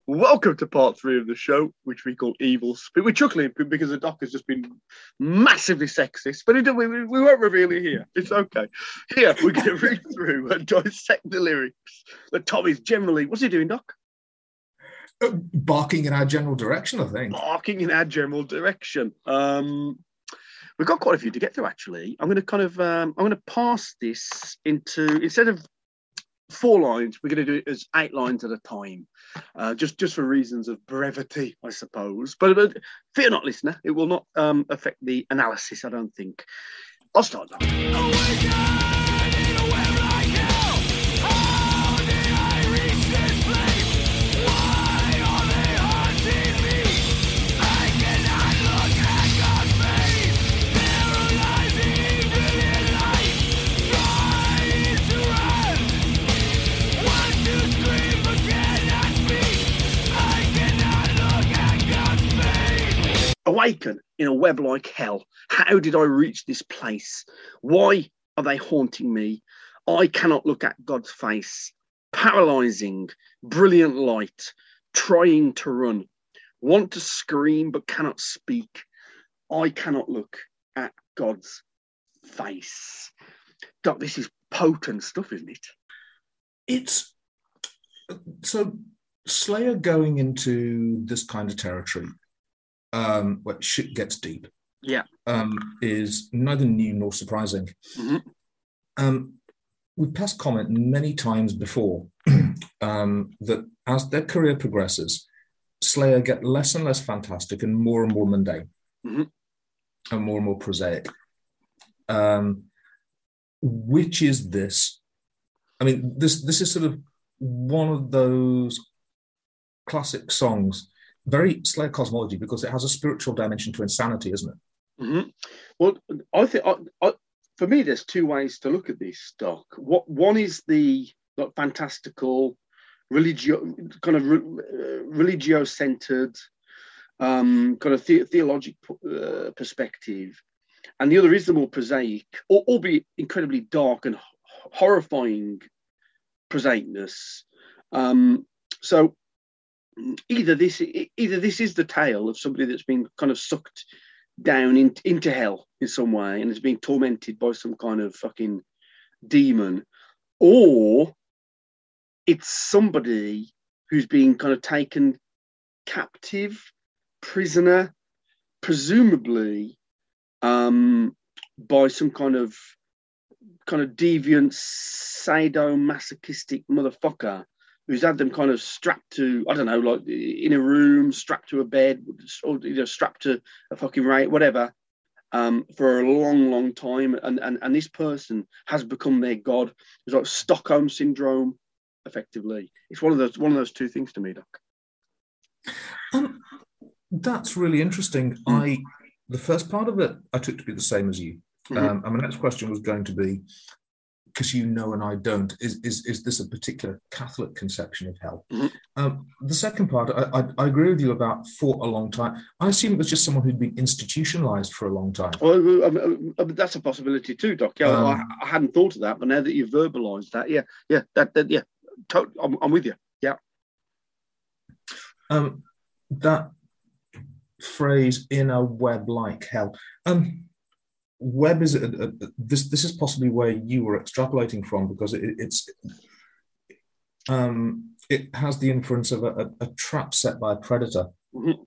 [SPEAKER 1] Welcome to part three of the show, which we call Evil Spirit. We're chuckling because the doc has just been massively sexist, but it, we, we won't reveal it here. It's okay. Here, we're going to read through and dissect the lyrics that Tommy's generally. What's he doing, Doc?
[SPEAKER 2] Uh, Barking in our general direction, I think.
[SPEAKER 1] barking in our general direction. Um, we've got quite a few to get through, actually. I'm going to kind of, um, I'm going to pass this into instead of four lines, we're going to do it as eight lines at a time, uh, just just for reasons of brevity, I suppose. But, but fear not, listener, it will not um, affect the analysis. I don't think. I'll start. Now. Awaken in a web like hell. How did I reach this place? Why are they haunting me? I cannot look at God's face. Paralyzing, brilliant light, trying to run. Want to scream but cannot speak. I cannot look at God's face. Doc, this is potent stuff, isn't it?
[SPEAKER 2] It's so Slayer going into this kind of territory um, where shit gets deep
[SPEAKER 1] Yeah.
[SPEAKER 2] um, is neither new nor surprising.
[SPEAKER 1] Mhm.
[SPEAKER 2] Um, we've passed comment many times before um, that as their career progresses, Slayer get less and less fantastic and more and more mundane
[SPEAKER 1] Mhm.
[SPEAKER 2] and more and more prosaic. Um, which is this? I mean, this this is sort of one of those classic songs, very Slayer cosmology because it has a spiritual dimension to insanity, isn't it?
[SPEAKER 1] hmm Well, I think I, I, for me, there's two ways to look at this, Doc. What one is the like fantastical, religio kind of re- uh, religio-centered, um, kind of the- theological uh, perspective, and the other is the more prosaic, or, albeit incredibly dark and horrifying prosaicness. Um, so either this either this is the tale of somebody that's been kind of sucked down in, into hell in some way and is being tormented by some kind of fucking demon, or it's somebody who's being kind of taken captive, prisoner, presumably um, by some kind of kind of deviant, sadomasochistic motherfucker who's had them kind of strapped to, I don't know, like in a room, strapped to a bed, or you know, strapped to a fucking rate, whatever, um, for a long, long time. And, and and this person has become their god. It's like Stockholm syndrome, effectively. It's one of those one of those two things to me, Doc.
[SPEAKER 2] Um, that's really interesting. I the first part of it I took to be the same as you.
[SPEAKER 1] Mhm.
[SPEAKER 2] Um, and my next question was going to be, because you know and I don't, is is is this a particular Catholic conception of hell?
[SPEAKER 1] Mhm.
[SPEAKER 2] Um, the second part, I, I, I agree with you about for a long time. I assume it was just someone who'd been institutionalized for a long time.
[SPEAKER 1] Well, um, um, that's a possibility too, Doc. Yeah,
[SPEAKER 2] Um,
[SPEAKER 1] I, I hadn't thought of that, but now that you've verbalised that, yeah, yeah, that, that yeah, to- I'm, I'm with you. Yeah.
[SPEAKER 2] Um, that phrase "in a web like hell." Um, web is a, a, this. This is possibly where you were extrapolating from because it, it's um, it has the inference of a, a, trap set by a predator.
[SPEAKER 1] Mhm.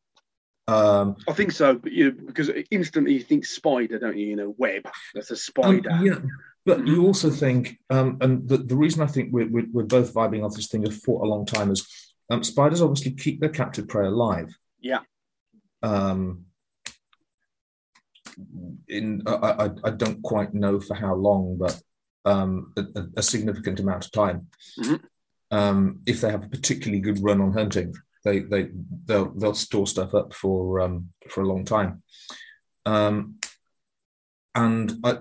[SPEAKER 2] Um,
[SPEAKER 1] I think so, but you know, because instantly you think spider, don't you? You know, web. That's a
[SPEAKER 2] um,
[SPEAKER 1] spider.
[SPEAKER 2] yeah, but you also think, um, and the, the reason I think we're, we're, we're both vibing off this thing of for a long time is um, spiders obviously keep their captive prey alive.
[SPEAKER 1] Yeah.
[SPEAKER 2] um, in I, I, I don't quite know for how long, but um, a, a- significant amount of time.
[SPEAKER 1] Mhm.
[SPEAKER 2] Um, if they have a particularly good run on hunting, they they they'll they'll store stuff up for um, for a long time. Um, and I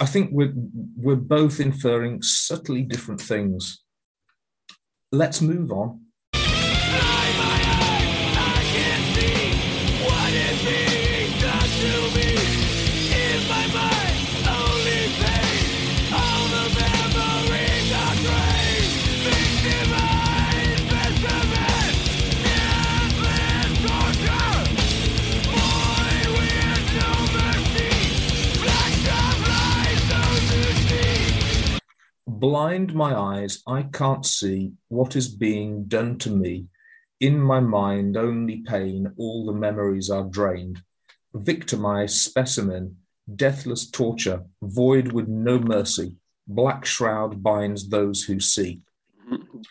[SPEAKER 2] I think we're we're both inferring subtly different things. Let's move on. Blind my eyes, I can't see what is being done to me. In my mind, only pain, all the memories are drained. Victimized specimen, deathless torture, void with no mercy. Black shroud binds those who see.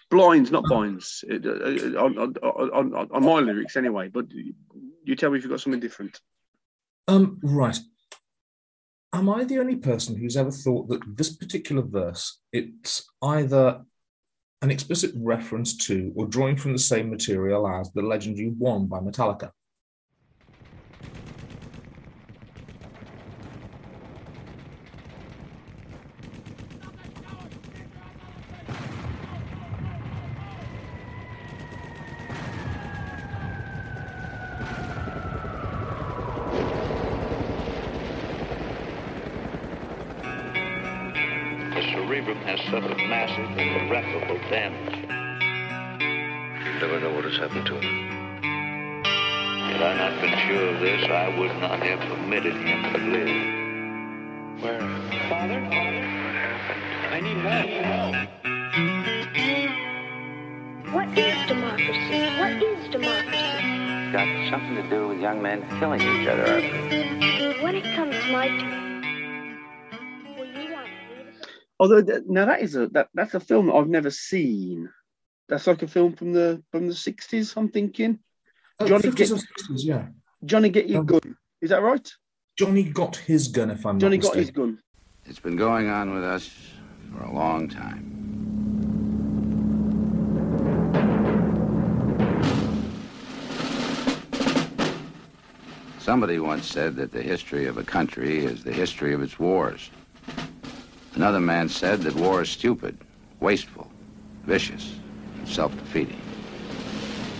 [SPEAKER 1] Blinds, not binds. It, uh, on, on, on, on, on my lyrics, anyway. But you tell me if you've got something different.
[SPEAKER 2] Um, right. Am I the only person who's ever thought that this particular verse, it's either an explicit reference to or drawing from the same material as The Legend You One by Metallica?
[SPEAKER 10] Damage.
[SPEAKER 5] You'll never know what has happened to him.
[SPEAKER 10] Had I not been sure of this, I would not have permitted him to live.
[SPEAKER 5] Where?
[SPEAKER 9] Father? I need help.
[SPEAKER 11] What is democracy? What is democracy?
[SPEAKER 12] Got something to do with young men killing each other. I believe.
[SPEAKER 11] When it comes to my turn,
[SPEAKER 1] Although th- now that is a that, that's a film that I've never seen. That's like a film from the from the sixties. I'm thinking.
[SPEAKER 2] Uh,
[SPEAKER 1] Johnny
[SPEAKER 2] 50s
[SPEAKER 1] get
[SPEAKER 2] or 60s, yeah.
[SPEAKER 1] Johnny get your
[SPEAKER 2] Um,
[SPEAKER 1] gun. Is that right?
[SPEAKER 2] Johnny got his gun, if I'm
[SPEAKER 1] Johnny
[SPEAKER 2] not
[SPEAKER 1] got his gun.
[SPEAKER 12] It's been going on with us for a long time. Somebody once said that the history of a country is the history of its wars. Another man said that war is stupid, wasteful, vicious, and self-defeating.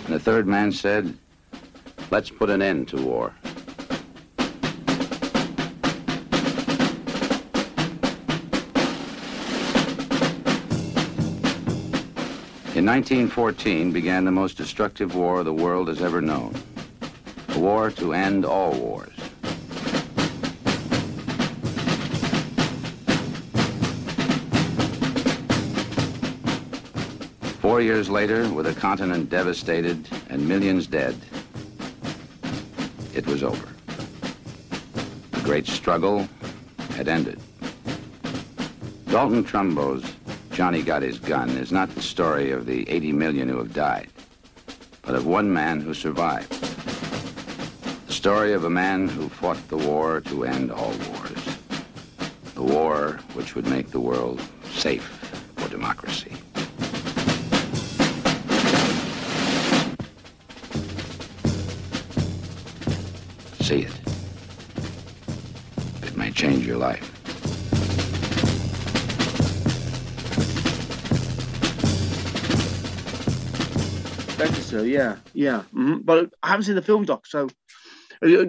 [SPEAKER 12] And a third man said, let's put an end to war. In 1914 began the most destructive war the world has ever known. A war to end all wars. Four years later, with a continent devastated and millions dead, it was over. The great struggle had ended. Dalton Trumbo's Johnny Got His Gun is not the story of the 80 million who have died, but of one man who survived. The story of a man who fought the war to end all wars. The war which would make the world safe for democracy. See it. It may change your life.
[SPEAKER 1] Better so, yeah, yeah. hmm But I haven't seen the film doc, so uh, you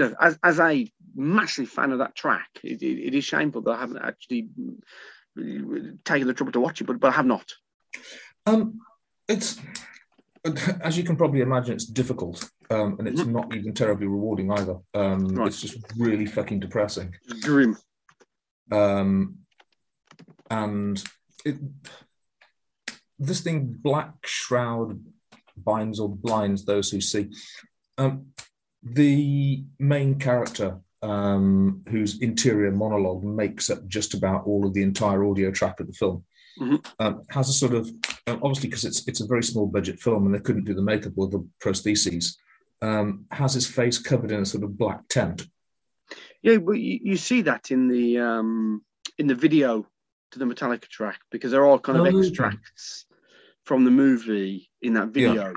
[SPEAKER 1] know, as as a massive fan of that track, it, it, it is shameful that I haven't actually taken the trouble to watch it, but but I have not.
[SPEAKER 2] Um, it's as you can probably imagine, it's difficult, um, and it's not even terribly rewarding either. Um,
[SPEAKER 1] Right.
[SPEAKER 2] It's just really fucking depressing.
[SPEAKER 1] Grim.
[SPEAKER 2] Um, and it, this thing, Black Shroud binds or blinds those who see. Um, the main character, um, whose interior monologue makes up just about all of the entire audio track of the film,
[SPEAKER 1] Mhm.
[SPEAKER 2] um, has a sort of um, obviously because it's it's a very small budget film and they couldn't do the makeup or the prostheses. Um, has his face covered in a sort of black tent.
[SPEAKER 1] Yeah, but you, you see that in the um in the video to the Metallica track because there are all kind of
[SPEAKER 2] Oh, okay.
[SPEAKER 1] extracts from the movie in that video,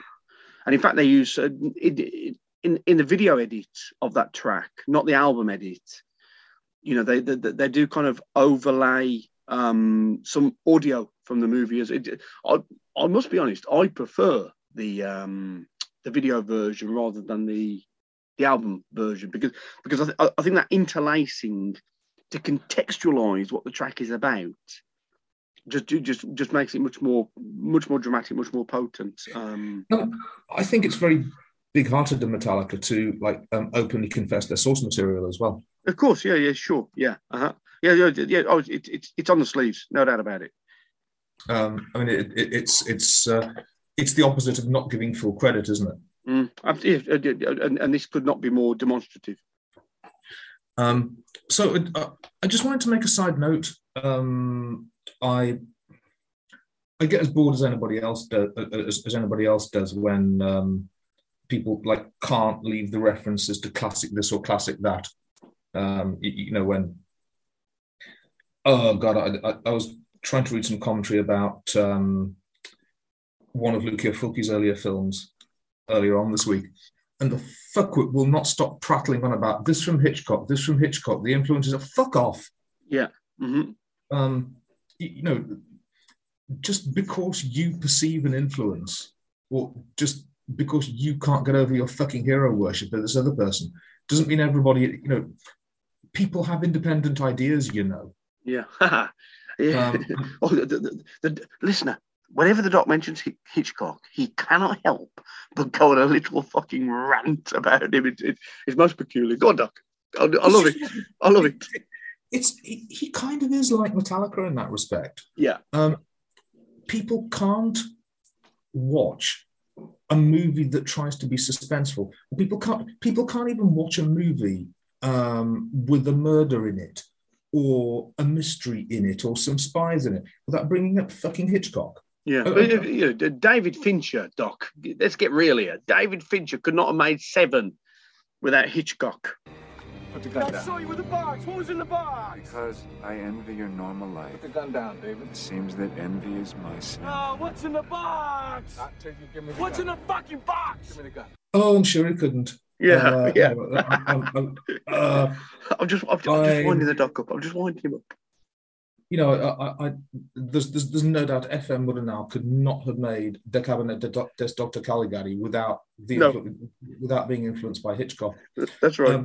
[SPEAKER 1] and in fact they use uh, it, in in the video edit of that track, not the album edit. You know, they they, they do kind of overlay um some audio from the movie. As it, I I must be honest, I prefer the um the video version rather than the the album version because because I, th- I think that interlacing to contextualize what the track is about just just just makes it much more much more dramatic, much more potent. Um,
[SPEAKER 2] No, I think it's very big-hearted of Metallica to like um, openly confess their source material as well.
[SPEAKER 1] of course, yeah, yeah, sure, yeah, uh-huh. yeah, yeah, yeah. Oh, it, it's it's on the sleeves, no doubt about it.
[SPEAKER 2] Um, I mean, it, it, it's it's uh, it's the opposite of not giving full credit, isn't it?
[SPEAKER 1] Mm, I've- yeah, uh, yeah, and, and this could not be more demonstrative.
[SPEAKER 2] Um, so uh, I just wanted to make a side note. Um, I I get as bored as anybody else does, as, as anybody else does when um, people like can't leave the references to classic this or classic that. Um, you, you know when. Oh God, I, I, I was trying to read some commentary about um, one of Lucio Fulci's earlier films earlier on this week, and the fuckwit will not stop prattling on about this from Hitchcock, this from Hitchcock. The influences are fuck off.
[SPEAKER 1] Yeah. hmm
[SPEAKER 2] Um, you know, just because you perceive an influence, or just because you can't get over your fucking hero worship of this other person, doesn't mean everybody. You know, people have independent ideas. You know.
[SPEAKER 1] Yeah. Yeah.
[SPEAKER 2] Um,
[SPEAKER 1] oh, the, the, the, the- listener, whenever the doc mentions Hi- Hitchcock, he cannot help but go on a little fucking rant about him. It, it, it's most peculiar. Go on, Doc. I, I love it. I love it.
[SPEAKER 2] It's he, he kind of is like Metallica in that respect.
[SPEAKER 1] Yeah.
[SPEAKER 2] Um, people can't watch a movie that tries to be suspenseful. People can't. People can't even watch a movie um, with a murder in it, or a mystery in it, or some spies in it, without bringing up fucking Hitchcock.
[SPEAKER 1] Yeah,
[SPEAKER 2] Oh,
[SPEAKER 1] but, you know, David Fincher, Doc. Let's get real here. David Fincher could not have made Seven without Hitchcock.
[SPEAKER 8] Put the gun
[SPEAKER 13] I
[SPEAKER 8] down.
[SPEAKER 13] saw you with the box. What was in the box?
[SPEAKER 8] Because I envy your normal life.
[SPEAKER 13] Put the gun down, David.
[SPEAKER 8] It seems that envy is my sin.
[SPEAKER 13] Oh, what's in the box? Not till you give me the what's in the fucking box? Give me the gun.
[SPEAKER 2] Oh, I'm sure he couldn't.
[SPEAKER 1] Yeah,
[SPEAKER 2] Uh,
[SPEAKER 1] yeah.
[SPEAKER 2] um, um, uh,
[SPEAKER 1] I'm just, I'm, just- I'm just winding the Doc up. I'm just winding him up.
[SPEAKER 2] You know, I, I, I there's, there's there's no doubt FM Murnau could not have made the Cabinet de des Dr. Caligari without the
[SPEAKER 1] No.
[SPEAKER 2] without being influenced by Hitchcock.
[SPEAKER 1] That's right.
[SPEAKER 2] Um,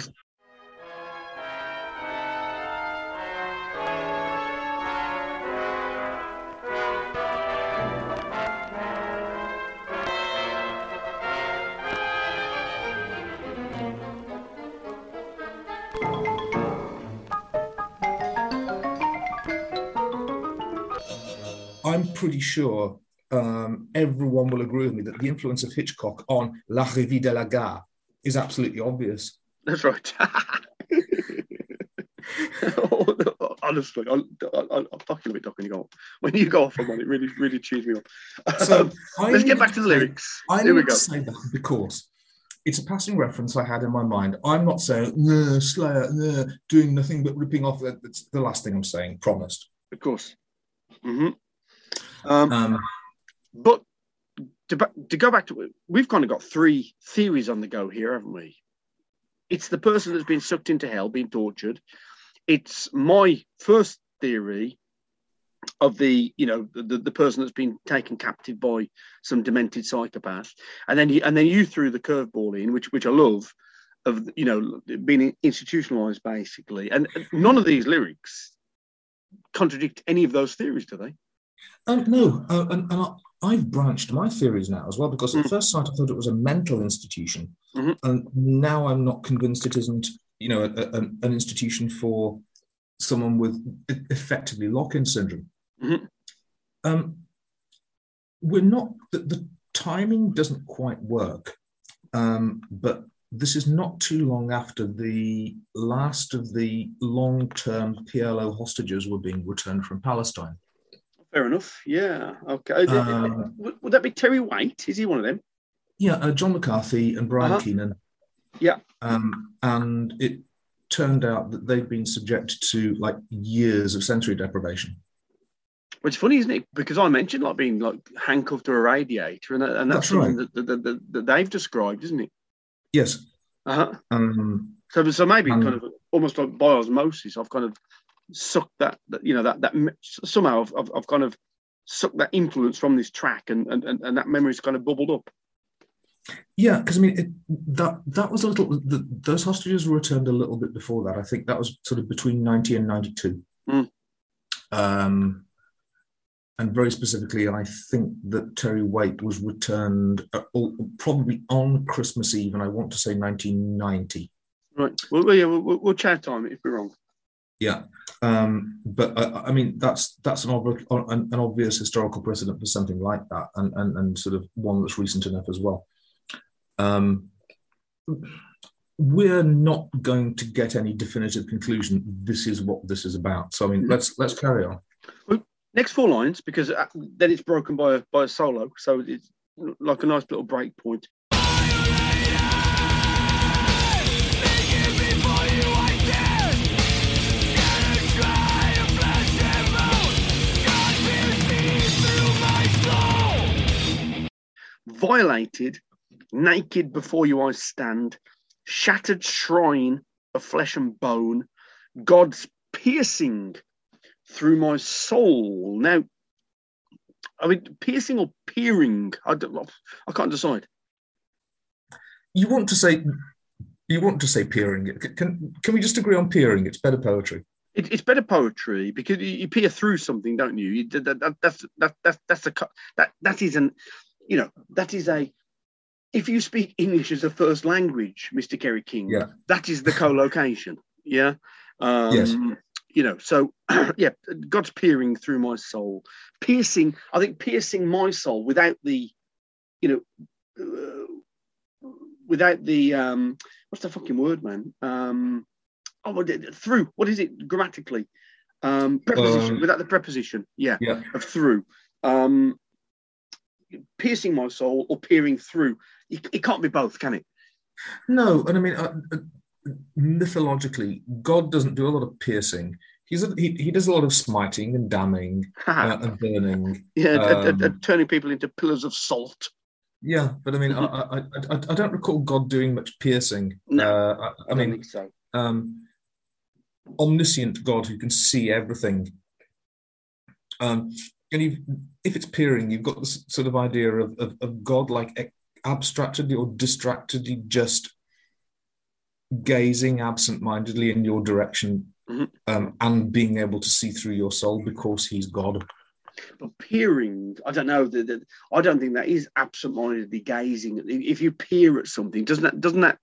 [SPEAKER 2] I'm pretty sure um, everyone will agree with me that the influence of Hitchcock on La Revue de la Gare is absolutely obvious.
[SPEAKER 1] That's right. Honestly, I, I, I, I'm fucking with Doc when you go off. When you go off on one, it really, really cheers me up.
[SPEAKER 2] So
[SPEAKER 1] Um, let's get back to the lyrics.
[SPEAKER 2] I
[SPEAKER 1] Here we go.
[SPEAKER 2] to say that because it's a passing reference I had in my mind. I'm not saying "Nah, Slayer, nah, doing nothing but ripping off. That's the last thing I'm saying. Promised.
[SPEAKER 1] Of course. hmm Um,
[SPEAKER 2] Um,
[SPEAKER 1] but to, to go back to we've kind of got three theories on the go here, haven't we? It's the person that's been sucked into hell, being tortured. It's my first theory of the you know the, the person that's been taken captive by some demented psychopath, and then you, and then you threw the curveball in, which which I love, of you know being institutionalized basically, and none of these lyrics contradict any of those theories, do they?
[SPEAKER 2] Um, no, uh, and, and I, I've branched my theories now as well because at first sight I thought it was a mental institution,
[SPEAKER 1] Mhm.
[SPEAKER 2] and now I'm not convinced it isn't. You know, a, a- an, institution for someone with effectively lock-in syndrome.
[SPEAKER 1] Mhm.
[SPEAKER 2] Um, we're not the, the timing doesn't quite work, um, but this is not too long after the last of the long-term PLO hostages were being returned from Palestine.
[SPEAKER 1] Fair enough. Yeah. Okay.
[SPEAKER 2] Um,
[SPEAKER 1] would, would that be Terry Waite? Is he one of them?
[SPEAKER 2] Yeah, uh, John McCarthy and Brian
[SPEAKER 1] Uh-huh.
[SPEAKER 2] Keenan.
[SPEAKER 1] Yeah.
[SPEAKER 2] Um, and it turned out that they've been subjected to like years of sensory deprivation.
[SPEAKER 1] Which is funny, isn't it? Because I mentioned like being like handcuffed to a radiator, and, and that's,
[SPEAKER 2] That's right.
[SPEAKER 1] something that, that, that, that they've described, isn't it?
[SPEAKER 2] Yes.
[SPEAKER 1] Uh-huh.
[SPEAKER 2] Um,
[SPEAKER 1] So, so maybe
[SPEAKER 2] Um,
[SPEAKER 1] kind of almost like by osmosis, I've kind of sucked that, that you know, that that somehow I've, I've, I've kind of sucked that influence from this track, and and, and, that memory's kind of bubbled up.
[SPEAKER 2] yeah, because I mean, it, that that was a little. The, those hostages were returned a little bit before that. I think that was sort of between ninety and ninety-two.
[SPEAKER 1] Mm.
[SPEAKER 2] Um, and very specifically, I think that Terry Waite was returned uh, oh, probably on Christmas Eve, and I want to say nineteen ninety.
[SPEAKER 1] Right. Well, yeah, we'll, we'll, we'll chat on it if we're wrong.
[SPEAKER 2] Yeah, um, but I, I mean that's that's an, ob- an, an obvious historical precedent for something like that, and, and and sort of one that's recent enough as well. Um, we're not going to get any definitive conclusion. This is what this is about. So I mean, let's let's carry on.
[SPEAKER 1] Next four lines, because uh, then it's broken by a, by a solo, so it's like a nice little break point. Violated, naked before you I stand, shattered shrine of flesh and bone, God's piercing through my soul. Now, I mean, piercing or peering? I don't. I can't decide.
[SPEAKER 2] You want to say you want to say peering? Can can we just agree on peering? It's better poetry.
[SPEAKER 1] it, it's better poetry because you, you peer through something, don't you? you that, that, that's that, that, that's a that that is an you know that is a if you speak English as a first language, Mr. Kerry King,
[SPEAKER 2] Yeah.
[SPEAKER 1] that is the collocation. Yeah. Um,
[SPEAKER 2] Yes.
[SPEAKER 1] You know, so yeah, God's peering through my soul, piercing. I think piercing my soul without the, you know, uh, without the um, what's the fucking word, man? Um, oh, through. What is it grammatically? Um, preposition
[SPEAKER 2] Um,
[SPEAKER 1] without the preposition. Yeah,
[SPEAKER 2] Yeah.
[SPEAKER 1] of through. Um, piercing my soul or peering through. It, it can't be both, can it?
[SPEAKER 2] No, and I mean, uh, uh, mythologically, God doesn't do a lot of piercing. He's a, he, he does a lot of smiting and damning uh, and burning.
[SPEAKER 1] Yeah,
[SPEAKER 2] Um,
[SPEAKER 1] turning people into pillars of salt.
[SPEAKER 2] Yeah, but I mean, I, I, I, I don't recall God doing much piercing.
[SPEAKER 1] No,
[SPEAKER 2] uh, I, I
[SPEAKER 1] I don't
[SPEAKER 2] mean,
[SPEAKER 1] so.
[SPEAKER 2] um, omniscient God who can see everything. Um, and you, if it's peering, you've got this sort of idea of, of, of God like e- abstractedly or distractedly just gazing absent-mindedly in your direction
[SPEAKER 1] Mhm.
[SPEAKER 2] um, and being able to see through your soul because he's God.
[SPEAKER 1] But peering, I don't know. The, the, I don't think that is absent-mindedly gazing. If you peer at something, doesn't that doesn't that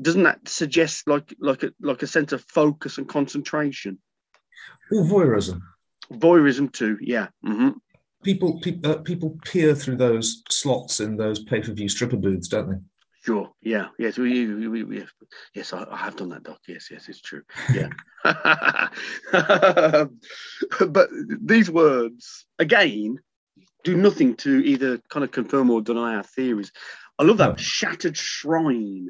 [SPEAKER 1] doesn't that suggest like like a like a sense of focus and concentration?
[SPEAKER 2] Or voyeurism.
[SPEAKER 1] Voyeurism too. Yeah. hmm
[SPEAKER 2] People, pe- uh, people peer through those slots in those pay-per-view stripper booths, don't they?
[SPEAKER 1] Sure. Yeah. Yes. We, we, we, we- yes. I, I have done that, Doc. Yes. Yes. It's true. Yeah. but these words again do nothing to either kind of confirm or deny our theories. I love that shattered shrine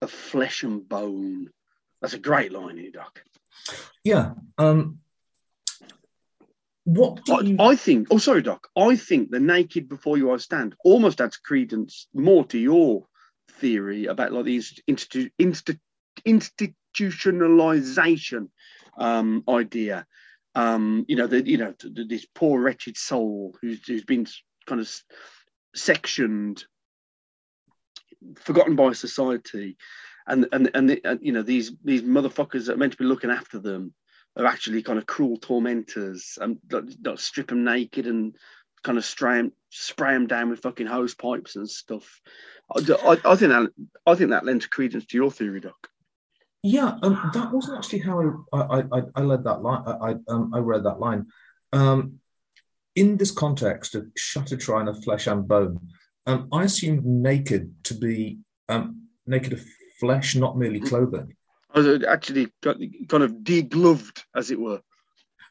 [SPEAKER 1] of flesh and bone. That's a great line here, Doc.
[SPEAKER 2] Yeah. Um, what
[SPEAKER 1] I,
[SPEAKER 2] you?
[SPEAKER 1] I think. Oh, sorry, Doc. I think the naked before you I stand almost adds credence more to your theory about like the institu- insti- institutionalization um, idea. Um, you know, the, you know, th- th- this poor wretched soul who's, who's been kind of sectioned, forgotten by society, and and and, the, and you know these these motherfuckers that are meant to be looking after them are actually kind of cruel tormentors and like, strip them naked and kind of spray them, spray them down with fucking hose pipes and stuff. I, I, I think that I think that lends credence to your theory, Doc.
[SPEAKER 2] Yeah, um, that wasn't actually how I I, I, I led that line. I I, um, I read that line. Um, in this context of shattered shrine of flesh and bone, um, I assumed naked to be um, naked of flesh, not merely clothing.
[SPEAKER 1] I was actually kind of degloved, as it were.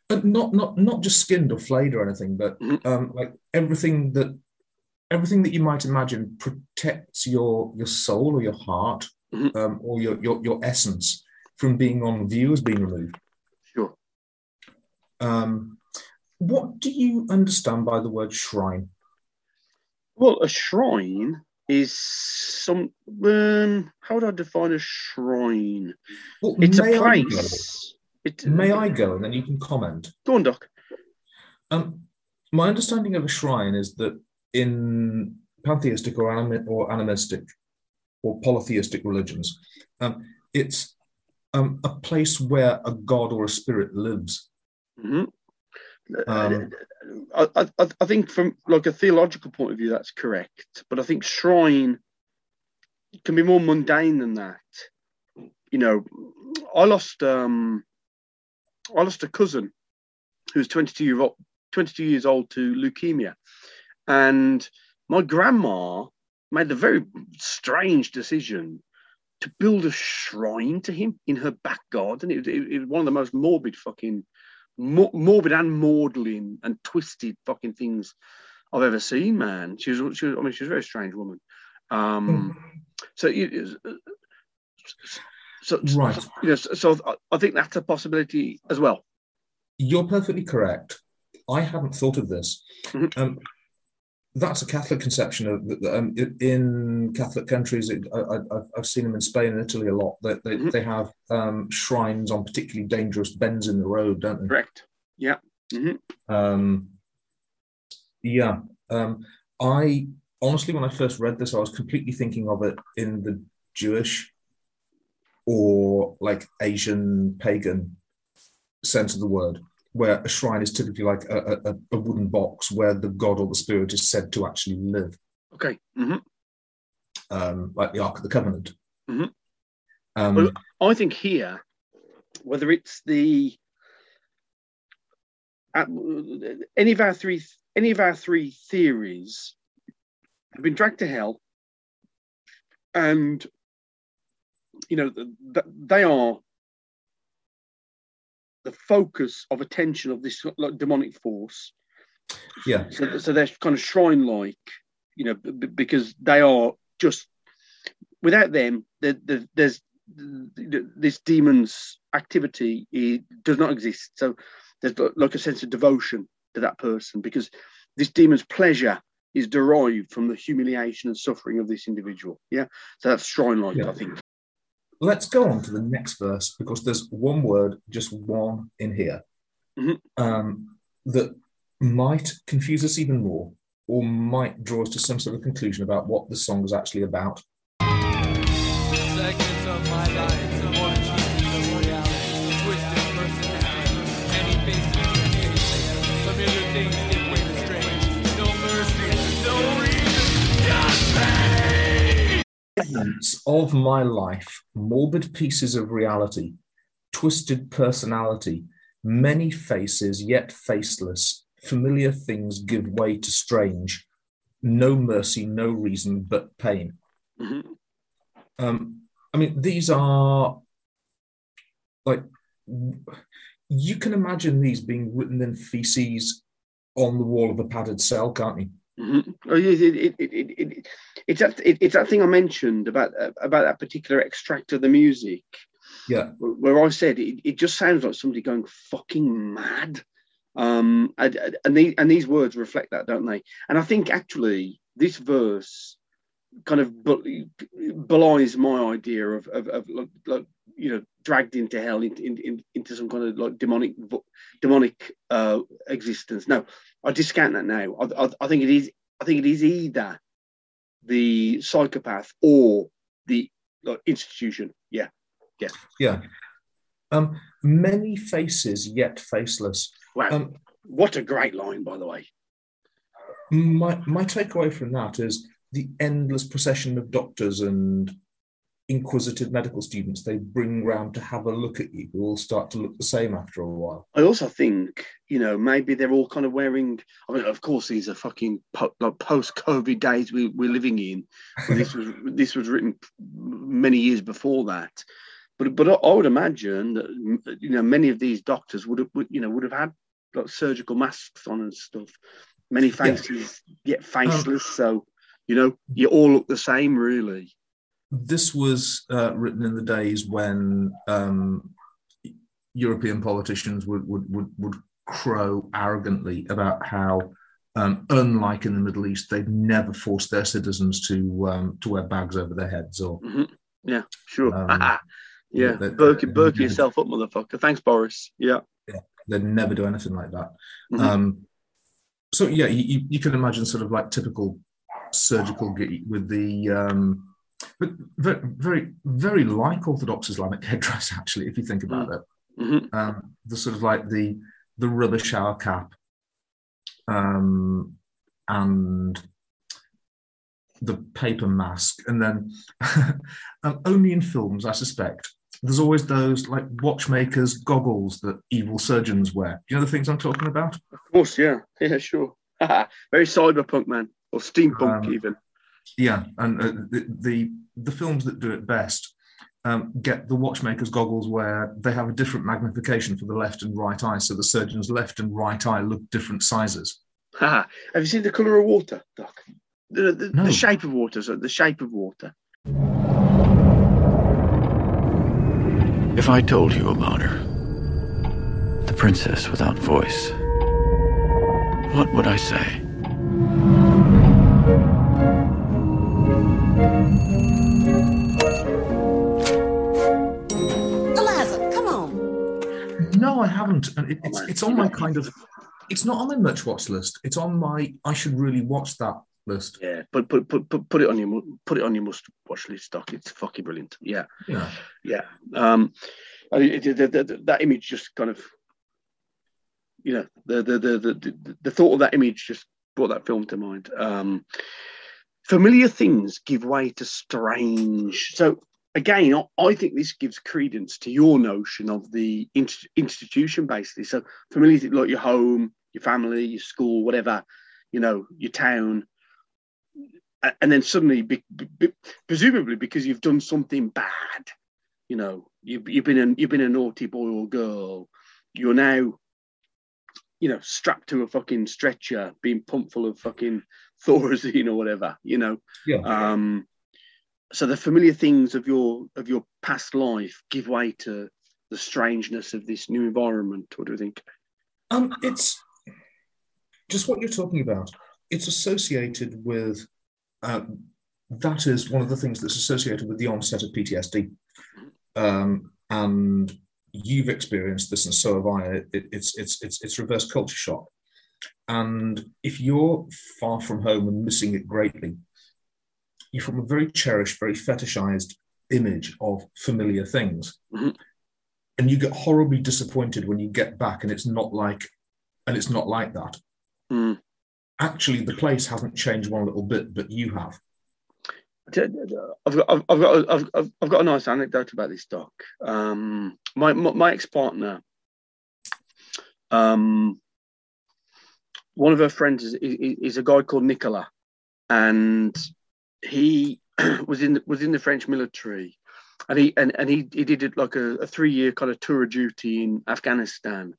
[SPEAKER 2] But not not not just skinned or flayed or anything, but um, like everything that everything that you might imagine protects your your soul or your heart um, or your, your your essence from being on view as being removed.
[SPEAKER 1] Sure.
[SPEAKER 2] Um, what do you understand by the word shrine?
[SPEAKER 1] Well, a shrine is some. Um, how would I define a shrine?
[SPEAKER 2] Well,
[SPEAKER 1] it's a
[SPEAKER 2] may I
[SPEAKER 1] place. It,
[SPEAKER 2] May I go and then you can comment?
[SPEAKER 1] Go on, Doc.
[SPEAKER 2] Um, my understanding of a shrine is that in pantheistic or, anim- or animistic or polytheistic religions, um, it's um, a place where a god or a spirit lives.
[SPEAKER 1] Mhm.
[SPEAKER 2] Um,
[SPEAKER 1] I, I, I think from like a theological point of view, that's correct. But I think shrine can be more mundane than that. You know, I lost um, I lost a cousin who was 22 year old, 22 years old to leukemia, and my grandma made the very strange decision to build a shrine to him in her back garden. It, it, it was one of the most morbid fucking mo- morbid and maudlin and twisted fucking things I've ever seen, man. She was, she was I mean, she was a very strange woman. Um, so, you, so,
[SPEAKER 2] Right.
[SPEAKER 1] so, you know, so, so I- think that's a possibility as well.
[SPEAKER 2] You're perfectly correct. I hadn't thought of this. Um, that's a Catholic conception of um, in Catholic countries. It, I, I, I've seen them in Spain and Italy a lot. That they, they, have um, shrines on particularly dangerous bends in the road, don't they?
[SPEAKER 1] Correct. Yeah. hmm
[SPEAKER 2] Um, yeah. Um, I honestly, when I first read this, I was completely thinking of it in the Jewish or like Asian pagan sense of the word, where a shrine is typically like a, a, a wooden box where the god or the spirit is said to actually live,
[SPEAKER 1] Okay. hmm
[SPEAKER 2] um, like the Ark of the Covenant.
[SPEAKER 1] Mhm.
[SPEAKER 2] Um,
[SPEAKER 1] Well, I think here, whether it's the uh, any of our three any of our three theories have been dragged to hell, and you know th- th- they are the focus of attention of this like, demonic force.
[SPEAKER 2] yeah,
[SPEAKER 1] So, so they're kind of shrine like, you know, b- because they are just without them, there, there, there's this demon's activity it does not exist. So there's like a sense of devotion to that person because this demon's pleasure is derived from the humiliation and suffering of this individual. Yeah, so that's shrine like,
[SPEAKER 2] Yeah.
[SPEAKER 1] I think.
[SPEAKER 2] Let's go on to the next verse because there's one word, just one in here,
[SPEAKER 1] Mhm.
[SPEAKER 2] um, that might confuse us even more or might draw us to some sort of conclusion about what the song is actually about.
[SPEAKER 9] Segments of my life,
[SPEAKER 2] Elements of my life, morbid pieces of reality, twisted personality, many faces yet faceless, familiar things give way to strange, no mercy, no reason but pain.
[SPEAKER 1] Mhm.
[SPEAKER 2] Um, I mean, these are like you can imagine these being written in feces on the wall of a padded cell, can't you?
[SPEAKER 1] Mhm. Oh, it, it, it, it, it, it's that it, it's that thing I mentioned about uh, about that particular extract of the music
[SPEAKER 2] Yeah,
[SPEAKER 1] where I said it, just sounds like somebody going fucking mad. Um, and and, and, these, and these words reflect that, don't they? And I think actually this verse kind of belies my idea of, of, of like, like you know dragged into hell into, in, into some kind of like demonic demonic uh, existence. No, I discount that now. I, I, I think it is I think it is either the psychopath or the like, institution. Yeah, yeah.
[SPEAKER 2] yeah. Um, many faces yet faceless.
[SPEAKER 1] Wow,
[SPEAKER 2] Um,
[SPEAKER 1] what a great line, by the way.
[SPEAKER 2] my my takeaway from that is the endless procession of doctors and inquisitive medical students they bring round to have a look at you who all start to look the same after a while.
[SPEAKER 1] I also think, you know, maybe they're all kind of wearing. I mean, of course, these are fucking po- like post-COVID days we, we're living in. This was this was written many years before that. But but I- would imagine that you know many of these doctors would have would, you know would have had like surgical masks on and stuff. Many faces yet faceless, oh. so you know you all look the same, really.
[SPEAKER 2] This was uh, written in the days when um, European politicians would, would, would, would crow arrogantly about how, um, unlike in the Middle East, they'd never forced their citizens to um, to wear bags over their heads or
[SPEAKER 1] Mhm. Yeah, sure.
[SPEAKER 2] Um,
[SPEAKER 1] yeah,
[SPEAKER 2] yeah, they-
[SPEAKER 1] burk,
[SPEAKER 2] they- they-
[SPEAKER 1] yourself up, motherfucker. Thanks, Boris. Yeah.
[SPEAKER 2] they'd never do anything like that.
[SPEAKER 1] Mhm.
[SPEAKER 2] Um, so yeah, you, you- you can imagine sort of like typical surgical with the, um, but very, very, very like Orthodox Islamic headdress actually, if you think about it.
[SPEAKER 1] Mhm.
[SPEAKER 2] Um, the sort of like the the rubber shower cap, um, and the paper mask, and then um, only in films, I suspect. There's always those like watchmakers goggles that evil surgeons wear. Do you know the things I'm talking about?
[SPEAKER 1] Of course, yeah, yeah, sure. Very cyberpunk, man, or steampunk,
[SPEAKER 2] Um,
[SPEAKER 1] even.
[SPEAKER 2] Yeah, and uh, the, the the films that do it best um, get the watchmakers goggles where they have a different magnification for the left and right eye, so the surgeon's left and right eye look different sizes.
[SPEAKER 1] Have you seen the color of water, Doc? The, the,
[SPEAKER 2] No.
[SPEAKER 1] the shape of water, so the shape of water.
[SPEAKER 14] If I told you about her, the princess without voice, what would I say?
[SPEAKER 2] Haven't, and it, it's it's on my kind of. It's not on my much watch list. It's on my I should really watch that list.
[SPEAKER 1] Yeah, but put put put, put it on your put it on your must watch list, Doc. It's fucking brilliant. Yeah,
[SPEAKER 2] Yeah.
[SPEAKER 1] yeah. Um, I mean, it- it- that- image just kind of you know, the the the the, the, the thought of that image just brought that film to mind. Um, familiar things give way to strange. So again, I- think this gives credence to your notion of the inst- institution, basically. So familiar, things like your home, your family, your school, whatever, you know, your town, and then suddenly, be, be, presumably because you've done something bad, you know, you've, you've been a, you've been a naughty boy or girl, you're now, you know, strapped to a fucking stretcher, being pumped full of fucking Thorazine or whatever, you know.
[SPEAKER 2] Yeah.
[SPEAKER 1] Um, so the familiar things of your of your past life give way to the strangeness of this new environment. What do you think?
[SPEAKER 2] Um, it's just what you're talking about. It's associated with um, that is one of the things that's associated with the onset of PTSD, um, and you've experienced this, and so have I. It, it's it's it's it's reverse culture shock, and if you're far from home and missing it greatly, you form a very cherished, very fetishized image of familiar things, and you get horribly disappointed when you get back and it's not like and it's not like that.
[SPEAKER 1] Mm.
[SPEAKER 2] Actually, the place hasn't changed one little bit, but you have.
[SPEAKER 1] I've got, I've, I've got, I've, I've- I've got a nice anecdote about this doc. Um, my, my, my ex-partner, um, one of her friends is, is, is a guy called Nicola, and he was in the, was in the French military, and he and, and he, he did it like a, a three year kind of tour of duty in Afghanistan,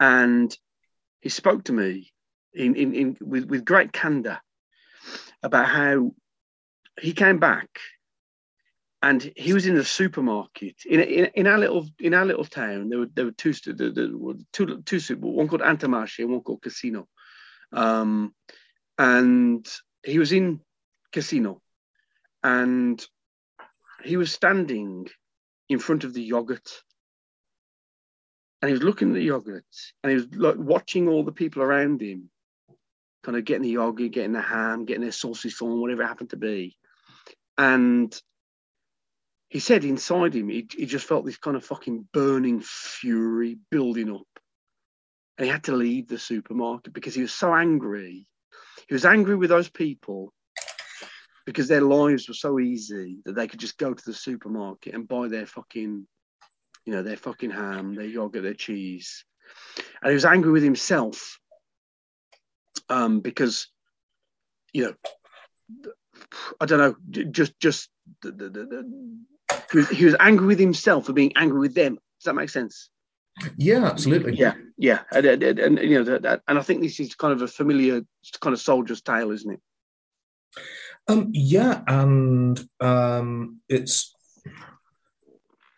[SPEAKER 1] and he spoke to me in, in, in with, with great candor about how he came back and he was in the supermarket in, in, in our little in our little town. There were there were two there, there were two two super one called Intermarché and one called Casino, um, and he was in Casino, and he was standing in front of the yogurt, and he was looking at the yogurt, and he was like watching all the people around him, kind of getting the yogurt, getting the ham, getting their sausage form, whatever it happened to be, and he said inside him, he, he just felt this kind of fucking burning fury building up. And he had to leave the supermarket because he was so angry. He was angry with those people because their lives were so easy that they could just go to the supermarket and buy their fucking, you know, their fucking ham, their yogurt, their cheese. And he was angry with himself um, because, you know, I don't know, just just the, the, the, the, he, was, angry with himself for being angry with them. Does that make sense?
[SPEAKER 2] Yeah, absolutely.
[SPEAKER 1] Yeah, yeah, and, and, and, and, you know, that, that, and I think this is kind of a familiar kind of soldier's tale, isn't it?
[SPEAKER 2] Um, yeah, and um, it's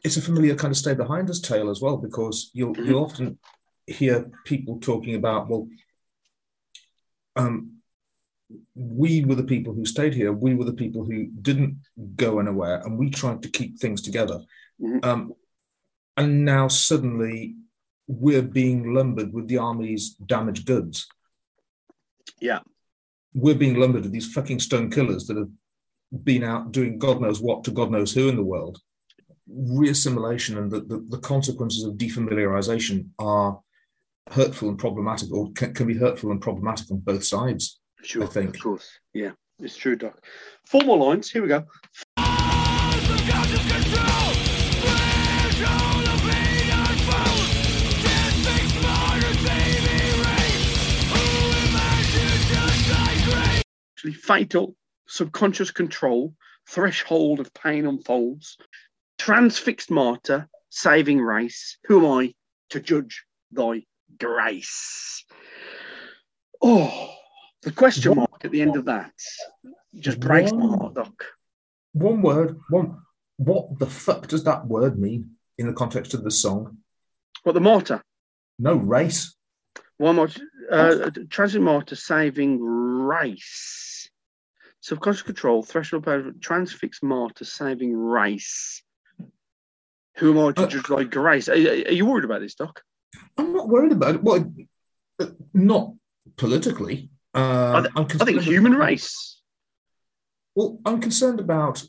[SPEAKER 2] it's a familiar kind of stay behind us tale as well because you'll you'll often hear people talking about well, um, we were the people who stayed here, we were the people who didn't go anywhere, and we tried to keep things together. Um, and now suddenly we're being lumbered with the army's damaged goods.
[SPEAKER 1] Yeah.
[SPEAKER 2] We're being lumbered with these fucking stone killers that have been out doing God knows what to God knows who in the world. Reassimilation and the, the, the consequences of defamiliarization are hurtful and problematic, or can, can be hurtful and problematic on both sides.
[SPEAKER 1] Sure,
[SPEAKER 2] I think.
[SPEAKER 1] of course. Yeah, it's true, Doc. Four more lines. Here we go. Actually, fatal, subconscious control, threshold of pain unfolds, transfixed martyr, saving race. Who am I to judge thy grace? Oh, the question mark at the end of that just breaks my heart, Doc.
[SPEAKER 2] One word, one. What the fuck does that word mean in the context of the song?
[SPEAKER 1] What the martyr?
[SPEAKER 2] No race.
[SPEAKER 1] One more. Uh, transient martyr saving race. Subconscious control, threshold power, transfixed martyr saving race. Who am I to judge thy grace? Are, are you worried about this, Doc?
[SPEAKER 2] I'm not worried about it. Well, uh, not politically. Um,
[SPEAKER 1] I, th-
[SPEAKER 2] I'm
[SPEAKER 1] I think human race.
[SPEAKER 2] Well, I'm concerned about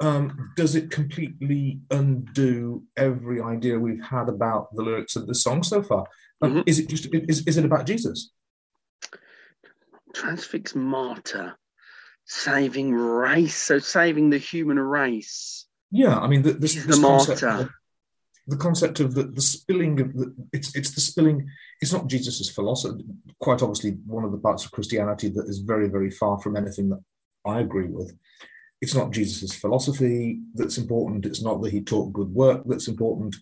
[SPEAKER 2] um, does it completely undo every idea we've had about the lyrics of the song so far? Um, Is it just is, is it about Jesus?
[SPEAKER 1] Transfix martyr, saving race, so saving the human race.
[SPEAKER 2] Yeah, I mean, the, this, this
[SPEAKER 1] the
[SPEAKER 2] concept,
[SPEAKER 1] martyr.
[SPEAKER 2] the concept of the, the spilling of the it's it's the spilling. It's not Jesus's philosophy. Quite obviously, one of the parts of Christianity that is very very far from anything that I agree with. It's not Jesus's philosophy that's important. It's not that he taught good work that's important.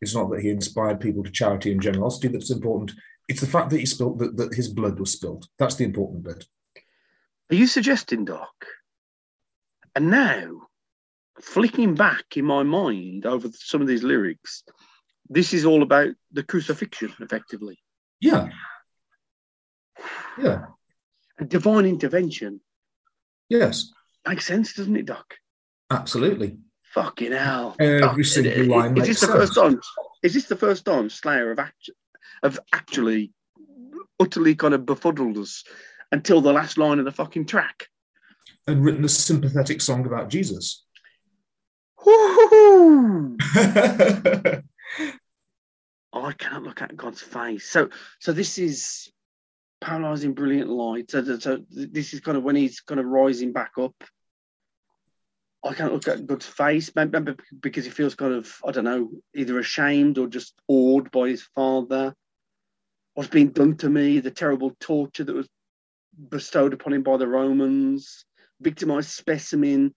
[SPEAKER 2] It's not that he inspired people to charity and generosity that's important. It's the fact that he spilled that, that his blood was spilled. That's the important bit.
[SPEAKER 1] Are you suggesting, Doc? And now, flicking back in my mind over some of these lyrics, this is all about the crucifixion, effectively.
[SPEAKER 2] Yeah. Yeah.
[SPEAKER 1] And divine intervention.
[SPEAKER 2] Yes.
[SPEAKER 1] Makes sense, doesn't it, Doc?
[SPEAKER 2] Absolutely.
[SPEAKER 1] Fucking hell.
[SPEAKER 2] Every single line
[SPEAKER 1] Is
[SPEAKER 2] makes
[SPEAKER 1] this the
[SPEAKER 2] sense.
[SPEAKER 1] first time? Is this the first time Slayer have, actu- have actually utterly kind of befuddled us until the last line of the fucking track?
[SPEAKER 2] And written a sympathetic song about Jesus.
[SPEAKER 1] Woo-hoo-hoo. Oh, I cannot look at God's face. So, so this is paralyzing brilliant light. So, so- this is kind of when he's kind of rising back up. I can't look at God's face, maybe because he feels kind of, I don't know, either ashamed or just awed by his father. What's being done to me, the terrible torture that was bestowed upon him by the Romans, victimized specimen,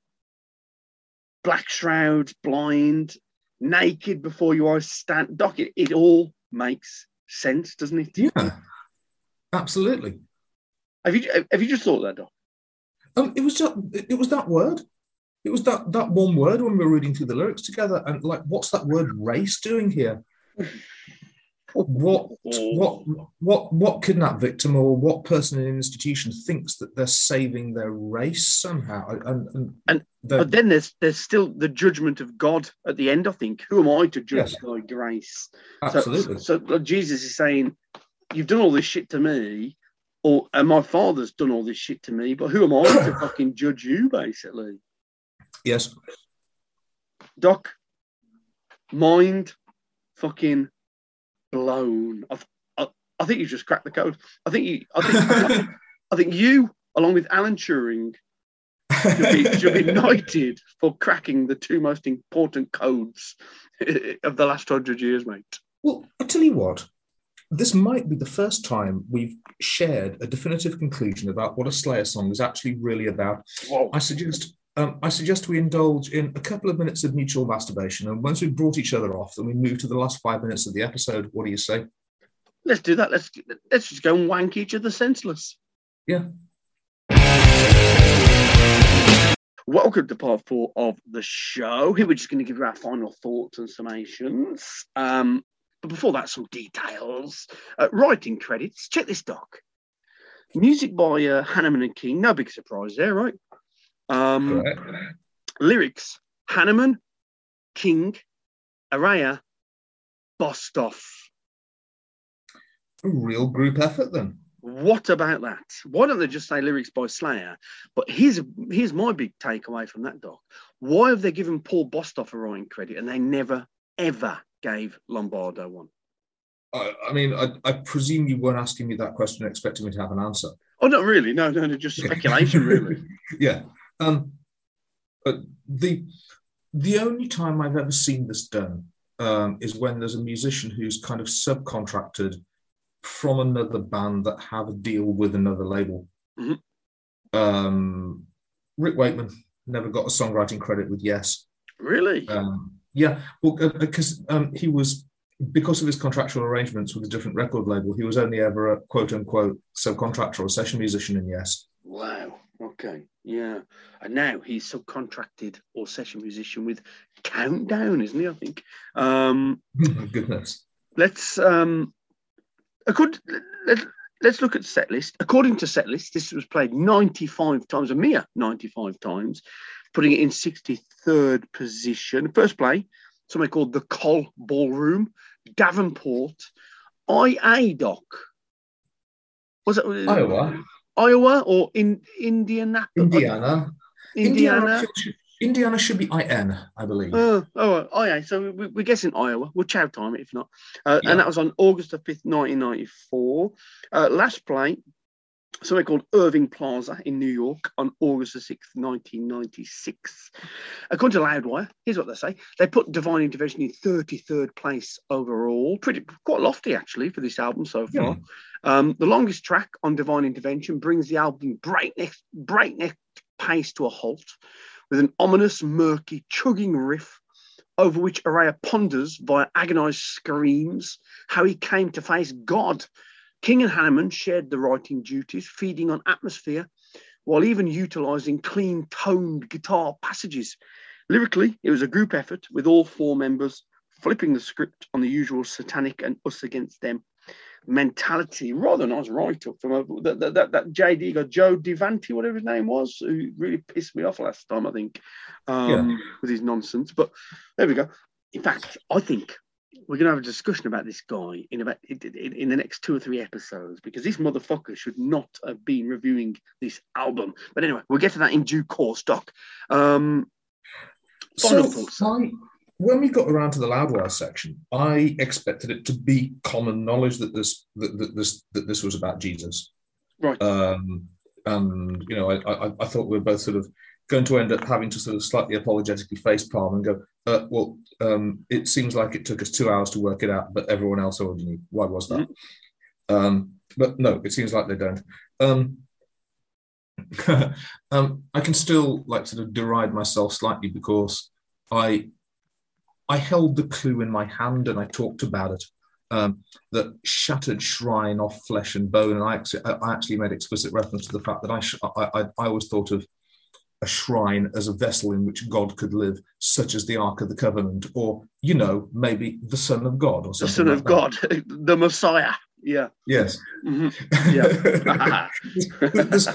[SPEAKER 1] black shroud, blind, naked before you I stand. Doc, it, it all makes sense, doesn't it?
[SPEAKER 2] Yeah, absolutely.
[SPEAKER 1] Have you have you just thought that, Doc?
[SPEAKER 2] Um, it was just it was that word. It was that that one word when we were reading through the lyrics together, and like, what's that word race doing here? What what what what kidnap victim or what person in an institution thinks that they're saving their race somehow? And and,
[SPEAKER 1] And but then there's there's still the judgment of God at the end. I think. Who am I to judge
[SPEAKER 2] Yes.
[SPEAKER 1] thy grace?
[SPEAKER 2] Absolutely.
[SPEAKER 1] So, so Jesus is saying, "You've done all this shit to me, or and my father's done all this shit to me. But who am I to fucking judge you?" Basically,
[SPEAKER 2] yes,
[SPEAKER 1] Doc. Mind, fucking blown. I've, I, I think you just cracked the code. I think you. I think. I think you, along with Alan Turing, should be, should be knighted for cracking the two most important codes of the last hundred years, mate.
[SPEAKER 2] Well, I tell you what, this might be the first time we've shared a definitive conclusion about what a Slayer song is actually really about.
[SPEAKER 1] Whoa.
[SPEAKER 2] I suggest um, I suggest we indulge in a couple of minutes of mutual masturbation, and once we've brought each other off, then we move to the last five minutes of the episode. What do you say?
[SPEAKER 1] Let's do that. Let's let's just go and wank each other senseless.
[SPEAKER 2] Yeah.
[SPEAKER 1] Welcome to part four of the show. Here we're just going to give you our final thoughts and summations. Um, but before that, some details. Uh, writing credits. Check this doc. Music by uh, Hanneman and King. No big surprise there, right? Um,
[SPEAKER 2] Correct.
[SPEAKER 1] lyrics: Hanneman, King, Araya, Bostaph.
[SPEAKER 2] A real group effort, then.
[SPEAKER 1] What about that? Why don't they just say lyrics by Slayer? But here's here's my big takeaway from that doc. Why have they given Paul Bostaph a writing credit and they never ever gave Lombardo one?
[SPEAKER 2] I, I mean, I, I presume you weren't asking me that question expecting me to have an answer.
[SPEAKER 1] Oh, not really. No, no, no. Just speculation, really.
[SPEAKER 2] yeah. Um, but the the only time I've ever seen this done um, is when there's a musician who's kind of subcontracted from another band that have a deal with another label.
[SPEAKER 1] Mhm.
[SPEAKER 2] Um, Rick Wakeman never got a songwriting credit with Yes.
[SPEAKER 1] Really?
[SPEAKER 2] Um, yeah, well, uh, because um, he was because of his contractual arrangements with a different record label, he was only ever a quote unquote subcontractor or session musician in Yes.
[SPEAKER 1] Wow. Okay. Yeah. And now he's subcontracted or session musician with Countdown, isn't he? I think. Um,
[SPEAKER 2] goodness.
[SPEAKER 1] let's um according, let, let's look at set list according to set list this was played 95 times a mere 95 times putting it in 63rd position first play something called the Col Ballroom Davenport IA doc was it
[SPEAKER 2] Iowa.
[SPEAKER 1] Iowa or in Indiana
[SPEAKER 2] Indiana.
[SPEAKER 1] Indiana
[SPEAKER 2] Indiana should be IN, I believe.
[SPEAKER 1] Uh, oh, oh, yeah. So we, we're guessing Iowa. We'll chow time it if not. Uh,
[SPEAKER 2] Yeah.
[SPEAKER 1] And that was on August the 5th, 1994. Uh, last play, somewhere called Irving Plaza in New York on August the 6th, 1996. According to Loudwire, here's what they say. They put Divine Intervention in 33rd place overall. Pretty quite lofty, actually, for this album so far. Um, the longest track on Divine Intervention brings the album breakneck, breakneck pace to a halt with an ominous, murky, chugging riff over which Araya ponders via agonized screams how he came to face God. King and Hanneman shared the writing duties, feeding on atmosphere while even utilizing clean toned guitar passages. Lyrically, it was a group effort with all four members flipping the script on the usual satanic and us against them mentality. Rather nice write up from a, that, that, that, that JD got Joe Devanti, whatever his name was, who really pissed me off last time, I think, um,
[SPEAKER 2] Yeah.
[SPEAKER 1] with his nonsense. But there we go. In fact, I think we're going to have a discussion about this guy in about in, in, the next two or three episodes because this motherfucker should not have been reviewing this album. But anyway, we'll get to that in due course, Doc. Um,
[SPEAKER 2] So. I, when we got around to the Loudwire section, I expected it to be common knowledge that this that, that this that this was about Jesus.
[SPEAKER 1] Right.
[SPEAKER 2] Um, and you know, I, I I thought we were both sort of going to end up having to sort of slightly apologetically face palm and go, uh, well, um, it seems like it took us two hours to work it out, but everyone else already knew. Why was that? Um, but no, it seems like they don't. Um, um, I can still like sort of deride myself slightly because I I held the clue in my hand and I talked about it. Um, that shattered shrine of flesh and bone, and I actually, I actually made explicit reference to the fact that I, sh- I, I, I always thought of a shrine as a vessel in which God could live, such as the Ark of the Covenant, or you know, maybe the Son of God, or something. The.
[SPEAKER 1] Son
[SPEAKER 2] like
[SPEAKER 1] of
[SPEAKER 2] that.
[SPEAKER 1] God, the Messiah. Yeah.
[SPEAKER 2] Yes.
[SPEAKER 1] Mhm. Yeah.
[SPEAKER 2] there's,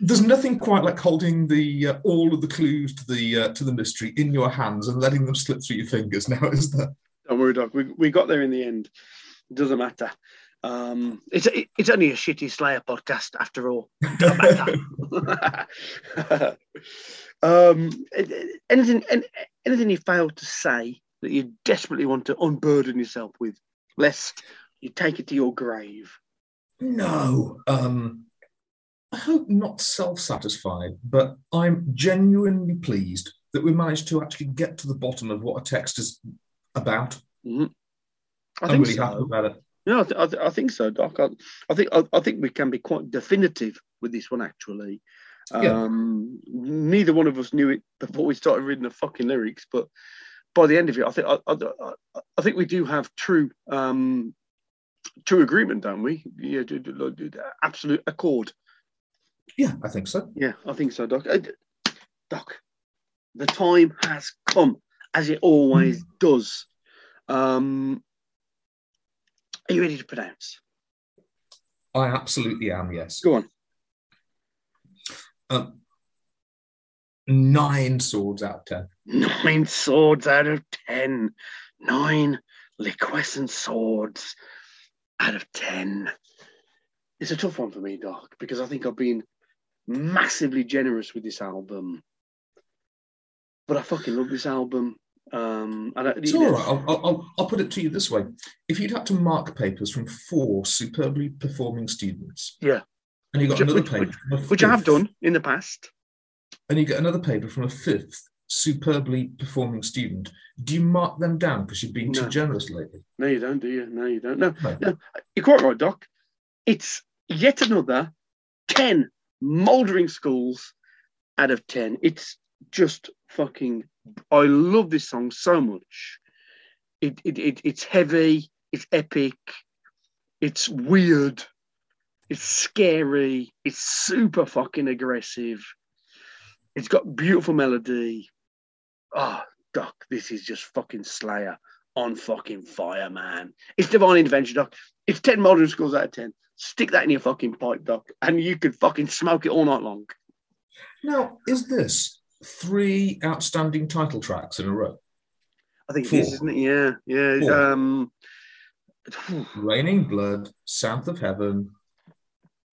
[SPEAKER 2] there's nothing quite like holding the uh, all of the clues to the uh, to the mystery in your hands and letting them slip through your fingers. Now, is there?
[SPEAKER 1] Don't worry, Doc. We, we got there in the end. It doesn't matter. Um, it's it's only a shitty Slayer podcast after all. Um, anything anything you failed to say that you desperately want to unburden yourself with, lest you take it to your grave.
[SPEAKER 2] No. Um, I hope not self-satisfied, but I'm genuinely pleased that we managed to actually get to the bottom of what a text is about.
[SPEAKER 1] Mhm. I
[SPEAKER 2] I'm
[SPEAKER 1] think
[SPEAKER 2] really
[SPEAKER 1] so.
[SPEAKER 2] happy about it.
[SPEAKER 1] Yeah, I, th- I, th- I think so, Doc. I, I think I, I think we can be quite definitive with this one, actually.
[SPEAKER 2] Yeah.
[SPEAKER 1] Um, Neither one of us knew it before we started reading the fucking lyrics, but by the end of it, I think I, I, I- I think we do have true um, true agreement, don't we? Yeah, absolute accord.
[SPEAKER 2] Yeah, I think so.
[SPEAKER 1] Yeah, I think so, Doc. Uh, Doc, the time has come, as it always does. Um, are you ready to pronounce?
[SPEAKER 2] I absolutely am. Yes.
[SPEAKER 1] Go on.
[SPEAKER 2] Um, nine swords out of ten.
[SPEAKER 1] Nine swords out of ten. Nine liquescent swords out of ten. It's a tough one for me, Doc, because I think I've been massively generous with this album. But I fucking love this album. Um, I,
[SPEAKER 2] It's all right. I'll, I'll, I'll, put it to you this way: if you'd had to mark papers from four superbly performing students,
[SPEAKER 1] Yeah.
[SPEAKER 2] and you got
[SPEAKER 1] Which-
[SPEAKER 2] another
[SPEAKER 1] which-
[SPEAKER 2] paper, from a
[SPEAKER 1] which I have done in the past.
[SPEAKER 2] and you get another paper from a fifth superbly performing student, do you mark them down because you've been
[SPEAKER 1] No.
[SPEAKER 2] too generous lately?
[SPEAKER 1] No, you don't, do you? No, you don't. No,
[SPEAKER 2] No.
[SPEAKER 1] no. You're quite right, Doc. It's yet another 10 mouldering schools out of 10. It's just fucking. I love this song so much. It, it, it It's heavy, it's epic, it's weird, it's scary, it's super fucking aggressive. It's got beautiful melody. Oh, Doc, this is just fucking Slayer on fucking fire, man. It's divine intervention, Doc. It's 10 modern schools out of 10. Stick that in your fucking pipe, Doc, and you could fucking smoke it all night long.
[SPEAKER 2] Now, is this three outstanding title tracks in a row?
[SPEAKER 1] I think
[SPEAKER 2] Four.
[SPEAKER 1] it is, isn't it? Yeah, yeah.
[SPEAKER 2] Four.
[SPEAKER 1] Um,
[SPEAKER 2] Raining Blood, South of Heaven,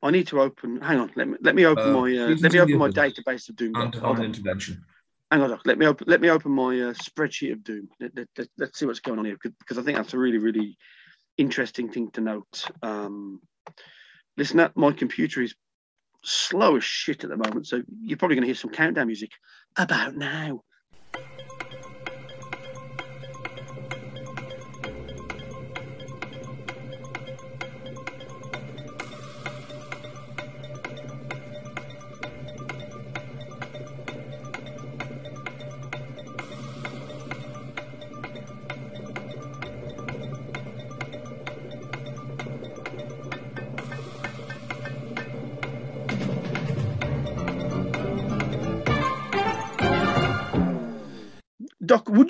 [SPEAKER 1] I need to open. Hang on. Let me let me open
[SPEAKER 2] Uh,
[SPEAKER 1] my uh, let me open my database of Doom.
[SPEAKER 2] and. Divine
[SPEAKER 1] on.
[SPEAKER 2] Intervention.
[SPEAKER 1] hang on. Let me open. Let me open my uh, spreadsheet of doom. Let, let, let, let's see what's going on here because I think that's a really, really interesting thing to note. Um, listen, my computer is slow as shit at the moment, so you're probably going to hear some countdown music about now.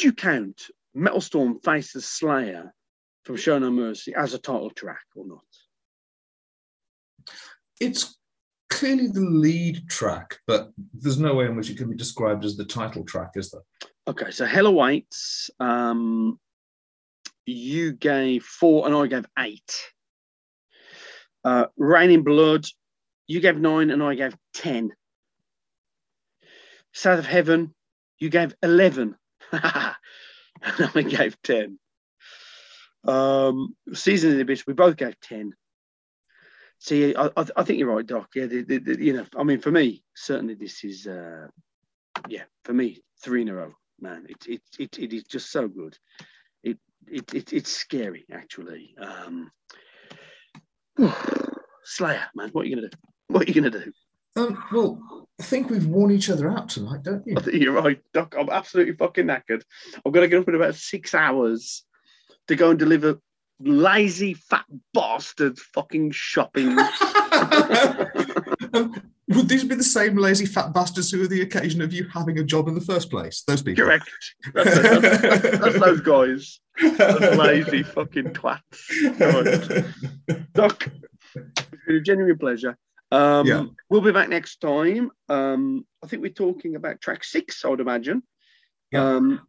[SPEAKER 1] Would you count Metal Storm Faces Slayer from Show No Mercy as a title track or not?
[SPEAKER 2] It's clearly the lead track, but there's no way in which it can be described as the title track, is there?
[SPEAKER 1] Okay, so Hell Awaits, um, you gave four and I gave eight. Uh, Raining Blood, you gave nine and I gave 10. South of Heaven, you gave 11. and I gave 10. Um, Season of the Abyss, we both gave 10. See, I, I, I think you're right, Doc. Yeah, the, the, the, you know, I mean, for me, certainly this is, uh, yeah, for me, three in a row, man. It, it, it, it is just so good. It, it, it, it's scary, actually. Um, Slayer, man, what are you gonna do? What are you gonna do?
[SPEAKER 2] Um, well, I think we've worn each other out tonight, don't you?
[SPEAKER 1] I think you're right, Doc. I'm absolutely fucking knackered. I've got to get up in about six hours to go and deliver lazy fat bastards fucking shopping.
[SPEAKER 2] Would these be the same lazy fat bastards who are the occasion of you having a job in the first place? Those people.
[SPEAKER 1] Correct. That's, that's, that's those guys. Those lazy fucking twats. Right. Doc, it's been a genuine pleasure. Um,
[SPEAKER 2] Yeah.
[SPEAKER 1] We'll be back next time. Um, I think we're talking about track six, I would imagine.
[SPEAKER 2] Yeah.
[SPEAKER 1] Um,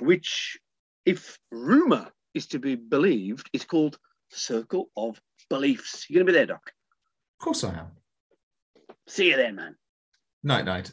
[SPEAKER 1] which, if rumor is to be believed, is called Circle of Beliefs. You're going to be there, Doc.
[SPEAKER 2] Of course I am.
[SPEAKER 1] See you then, man.
[SPEAKER 2] Night, night.